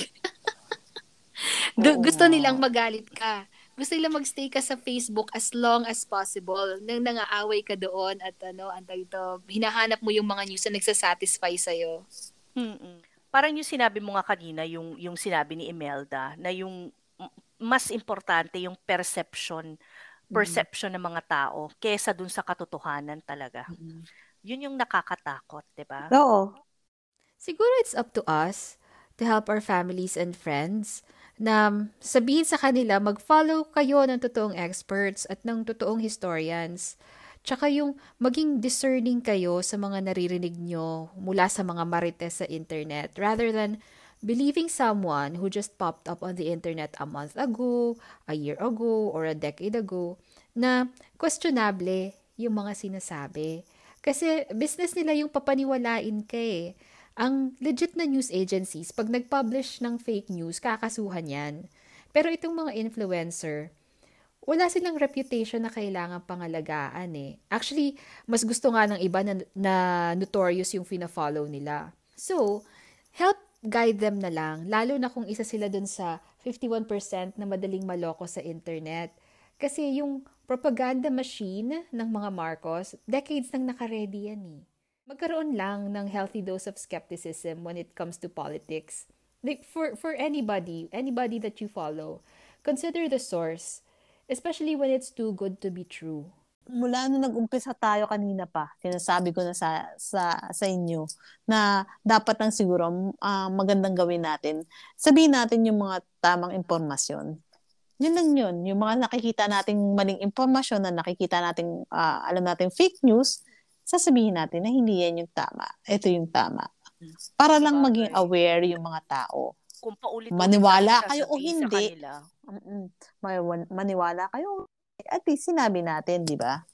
<laughs> gusto nilang magalit ka gusto nila magstay ka sa Facebook as long as possible. Nang nangaaway ka doon at ano, antay ito, hinahanap mo yung mga news na nagsasatisfy sa'yo. Mm-mm. Parang yung sinabi mo nga kanina, yung, yung sinabi ni Imelda, na yung mas importante yung perception perception mm. ng mga tao kesa dun sa katotohanan talaga. Mm-hmm. Yun yung nakakatakot, 'di ba? Oo. Siguro it's up to us to help our families and friends na sabihin sa kanila mag-follow kayo ng totoong experts at ng totoong historians. Tsaka yung maging discerning kayo sa mga naririnig nyo mula sa mga marites sa internet rather than believing someone who just popped up on the internet a month ago, a year ago, or a decade ago na questionable yung mga sinasabi. Kasi business nila yung papaniwalain ka eh. Ang legit na news agencies, pag nag-publish ng fake news, kakasuhan yan. Pero itong mga influencer, wala silang reputation na kailangan pangalagaan eh. Actually, mas gusto nga ng iba na, na notorious yung fina-follow nila. So, help guide them na lang, lalo na kung isa sila dun sa 51% na madaling maloko sa internet. Kasi yung propaganda machine ng mga Marcos, decades nang nakaredy yan eh magkaroon lang ng healthy dose of skepticism when it comes to politics. Like for for anybody, anybody that you follow, consider the source, especially when it's too good to be true. Mula nung nag-umpisa tayo kanina pa, sinasabi ko na sa sa sa inyo na dapat lang siguro uh, magandang gawin natin. Sabihin natin yung mga tamang impormasyon. Yun lang yun. Yung mga nakikita nating maling impormasyon na nakikita nating uh, alam nating fake news, sasabihin natin na hindi yan yung tama. Ito yung tama. Para lang maging aware yung mga tao. Kung paulit maniwala kayo o hindi. Maniwala kayo. At least sinabi natin, di ba?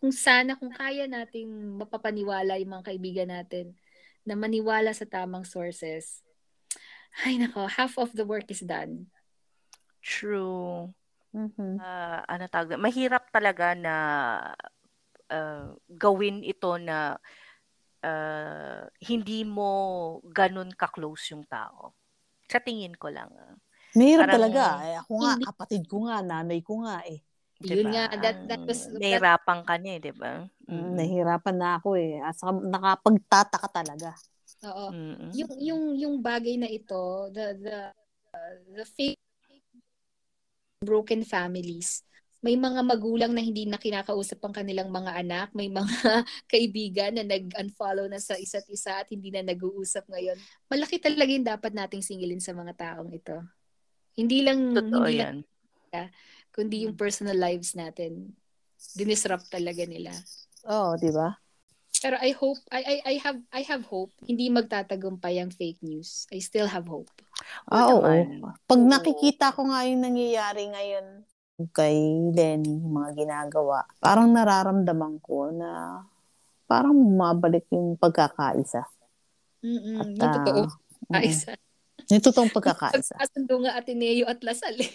kung sana, kung kaya nating mapapaniwala yung mga kaibigan natin na maniwala sa tamang sources, ay nako, half of the work is done. True. Mhm. Ah, ano tawag? Mahirap talaga na ah, gawin ito na ah, hindi mo ganun ka-close yung tao. Sa tingin ko lang. ah. Mahirap Parang talaga. Eh, ako nga, hindi- kapatid ko nga, nanay ko nga eh. Yun Diba? nga, that, that was, Ang that, Nahirapan ka na eh, di ba? Mm, nahihirapan na ako eh. At saka nakapagtataka talaga. oo. Mm-mm. Yung, yung, yung bagay na ito, the, the, uh, the fake broken families, may mga magulang na hindi na kinakausap ang kanilang mga anak, may mga <laughs> kaibigan na nag-unfollow na sa isa't isa at hindi na nag-uusap ngayon. Malaki talaga yung dapat nating singilin sa mga taong ito. Hindi lang, Totoo hindi lang, yan. kundi yung personal lives natin. Dinisrupt talaga nila. Oo, di ba? Pero I hope, I, I, I have, I have hope, hindi magtatagumpay ang fake news. I still have hope. Ah, oo. naman. Pag Oo. nakikita ko nga yung nangyayari ngayon kay Lenny, yung mga ginagawa, parang nararamdaman ko na parang bumabalik yung pagkakaisa. Mm-mm, At, yung totoo. ah, Ay, mm, yung totoong pagkakaisa. Pagkasundo nga Ateneo at Lasal. eh.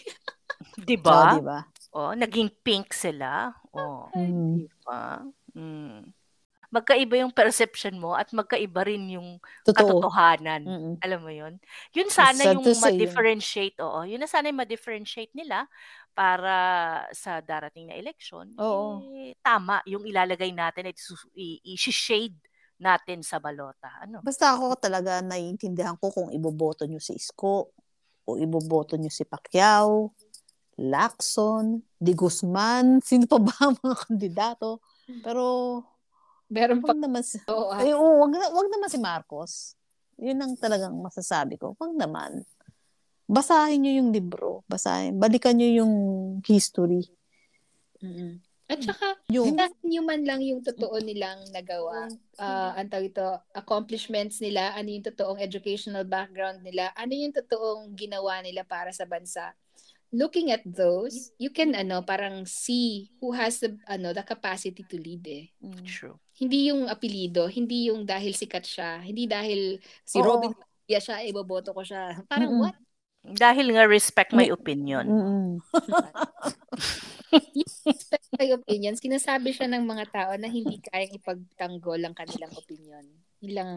Di Oo, ba? di ba? Oh, naging pink sila. Oh, Mm, di ba? Mm. Magkaiba yung perception mo at magkaiba rin yung totoo. katotohanan. Mm-mm. Alam mo yun? Yun sana sad yung say, yun. ma-differentiate. Oo, yun na sana yung ma-differentiate nila para sa darating na election. Oo. Eh, tama, yung ilalagay natin at i-shade natin sa balota. Ano? Basta ako talaga naiintindihan ko kung iboboto nyo si Isko o iboboto nyo si Pacquiao, Lacson, Di Guzman, sino pa ba ang mga <laughs> kandidato? Pero Meron pa. wag naman si, Oo, ah. ay, oo, wag, na- wag naman si Marcos. Yun ang talagang masasabi ko. Wag naman. Basahin nyo yung libro. Basahin. Balikan nyo yung history. Mm-mm. At saka, Yung, nyo man lang yung totoo nilang nagawa. Uh, ang tawag ito, accomplishments nila, ano yung totoong educational background nila, ano yung totoong ginawa nila para sa bansa. Looking at those, you can ano parang see who has the ano the capacity to lead eh. Mm. True. Hindi yung apelido, hindi yung dahil sikat siya, hindi dahil si Oo. Robin Padilla siya, iboboto ko siya. Parang Mm-mm. what? Dahil nga respect my opinion. <laughs> Respect my opinions, sinasabi siya ng mga tao na hindi kayang ipagtanggol ang kanilang opinion. Ilang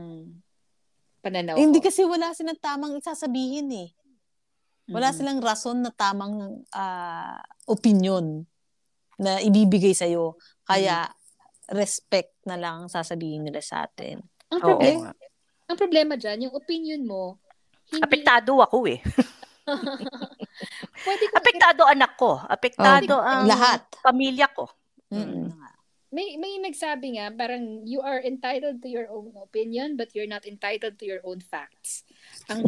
pananaw Hindi ko. kasi wala silang tamang isasabihin eh. Wala Mm. silang rason na tamang ah, opinion na ibibigay sa'yo. Kaya, respect na lang ang sasabihin nila sa atin. Ang Oo. problema, ang problema dyan, yung opinion mo, hindi, Apektado ako eh. <laughs> pwede kong, Apektado anak ko. Apektado Oh, ang lahat. pamilya ko. Mm-mm. may, may nagsabi nga, parang you are entitled to your own opinion, but you're not entitled to your own facts. Ang,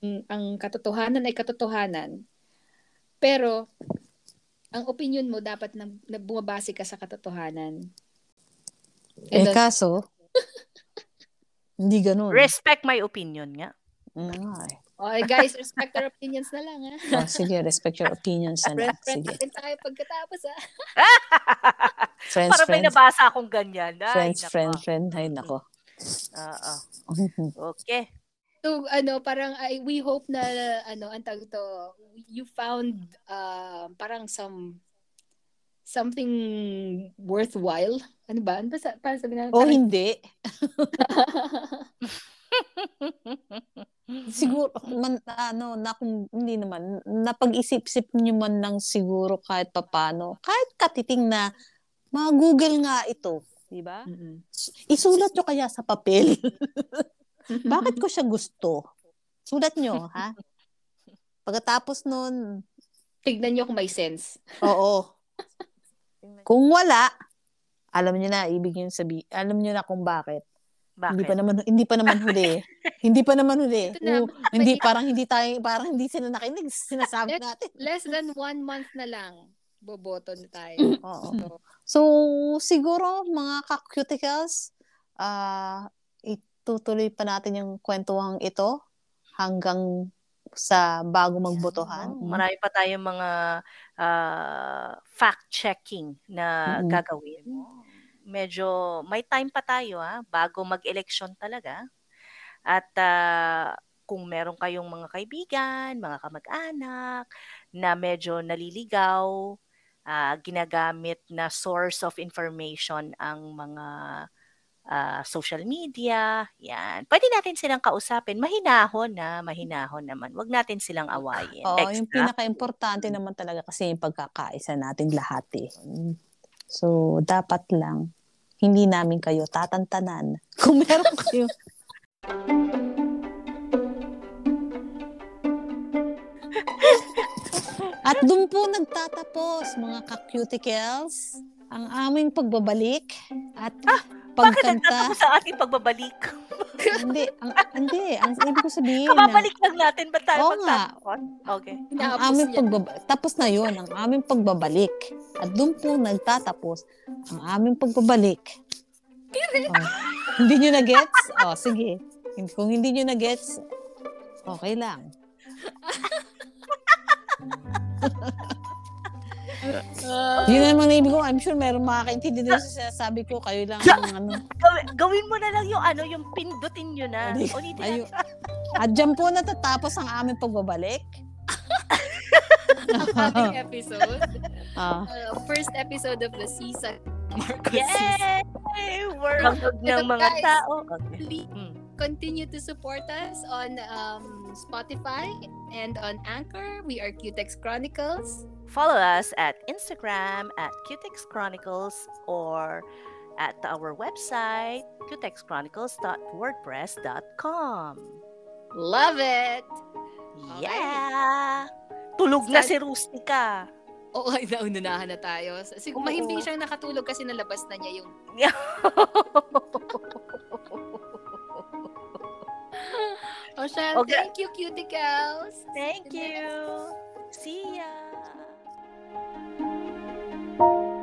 ang, ang katotohanan ay katotohanan. Pero, ang opinion mo dapat na, na bumabase ka sa katotohanan. Eh, then- kaso, <laughs> hindi ganun. Respect my opinion nga. Mm, nga eh. Okay, guys, respect our opinions na lang, ha? Oh, sige, respect your opinions na lang. friend Sige. natin tayo pagkatapos, ha? <laughs> Friends, Para may friends. nabasa akong ganyan. Ay, Friends, nako. friend, friend. Ay, nako. Oo. Okay. So, ano, parang I, we hope na, ano, ang tawag ito, you found uh, parang some something worthwhile. Ano ba? Ano ba sa, para sabihin natin? O parang- hindi. <laughs> Siguro, man, ano, na kung hindi naman, napag-isip-isip nyo man lang siguro kahit papano, kahit katiting na, mga-google nga ito, di ba? Mm-mm. Isulat nyo kaya sa papel. <laughs> Bakit ko siya gusto? Sulat nyo, ha? Pagkatapos nun, Tignan nyo kung may sense. oo. <laughs> Kung wala, alam nyo na, ibig nyo sabi, alam nyo na kung bakit. Hindi pa Bakit? naman hindi pa naman huli. <laughs> hindi pa naman huli. Na, Oo, <laughs> hindi parang hindi tayo parang hindi sila nakinig sinasabi natin. Less than one month na lang, boboto na tayo. Oo. So, <laughs> So siguro mga ka-cuticles, ah itutuloy pa natin yung kwentuhang ito hanggang sa bago magbotohan. Oo, Marami pa tayong mga uh, fact-checking na Mm. gagawin. Medyo may time pa tayo ha, bago mag-eleksyon talaga. At uh, kung meron kayong mga kaibigan, mga kamag-anak na medyo naliligaw, uh, ginagamit na source of information ang mga uh, social media, yan. Pwede natin silang kausapin. Mahinahon na, mahinahon naman. Huwag natin silang awayin. Oo, Text yung na. pinaka-importante naman talaga kasi yung pagkakaisa natin lahat eh. So, dapat lang, hindi namin kayo tatantanan. <laughs> Kung meron kayo. At <laughs> doon po nagtatapos, mga ka-cuticles, ang aming pagbabalik at Bakit pagkanta. nagtatapos sa ating pagbabalik? <laughs> hindi, ang, hindi, ang ibig ko sabihin <laughs> na, Kababalik lang natin ba tayo Oo nga. Okay. ang aming pagbaba- tapos na yon ang aming pagbabalik. At doon po nagtatapos ang aming pagbabalik. Oh, hindi nyo na-gets? Oh, sige. Kung hindi nyo na-gets, okay lang. <laughs> Ah, Yun naman na ibig ko. I'm sure meron makakaintindi din sa sinasabi ko. Kayo lang ang ano. Gawin, gawin mo na lang yung ano, yung pindutin nyo na. Hindi. Ulitin Ayun. natin. At dyan po natatapos ang aming pagbabalik. ang ating episode. Ah, Uh, first episode of the season. Marcos season. Yay! We're ng mga guys. tao. Okay. Please Mm. continue to support us on um, Spotify and on Anchor. We are Qtex Chronicles. Follow us at Instagram at Qtex Chronicles or at our website, qtexchronicles.wordpress.com. Love it! Okay. Yeah! Tulog na si Start- Rustica. Oo, ay, naunahan na tayo. Sig- Oo. mahimbing siyang nakatulog kasi nalabas na niya yung... <laughs> Oh, siya. Okay. Thank you, cuticles! Thank you. See ya. thank you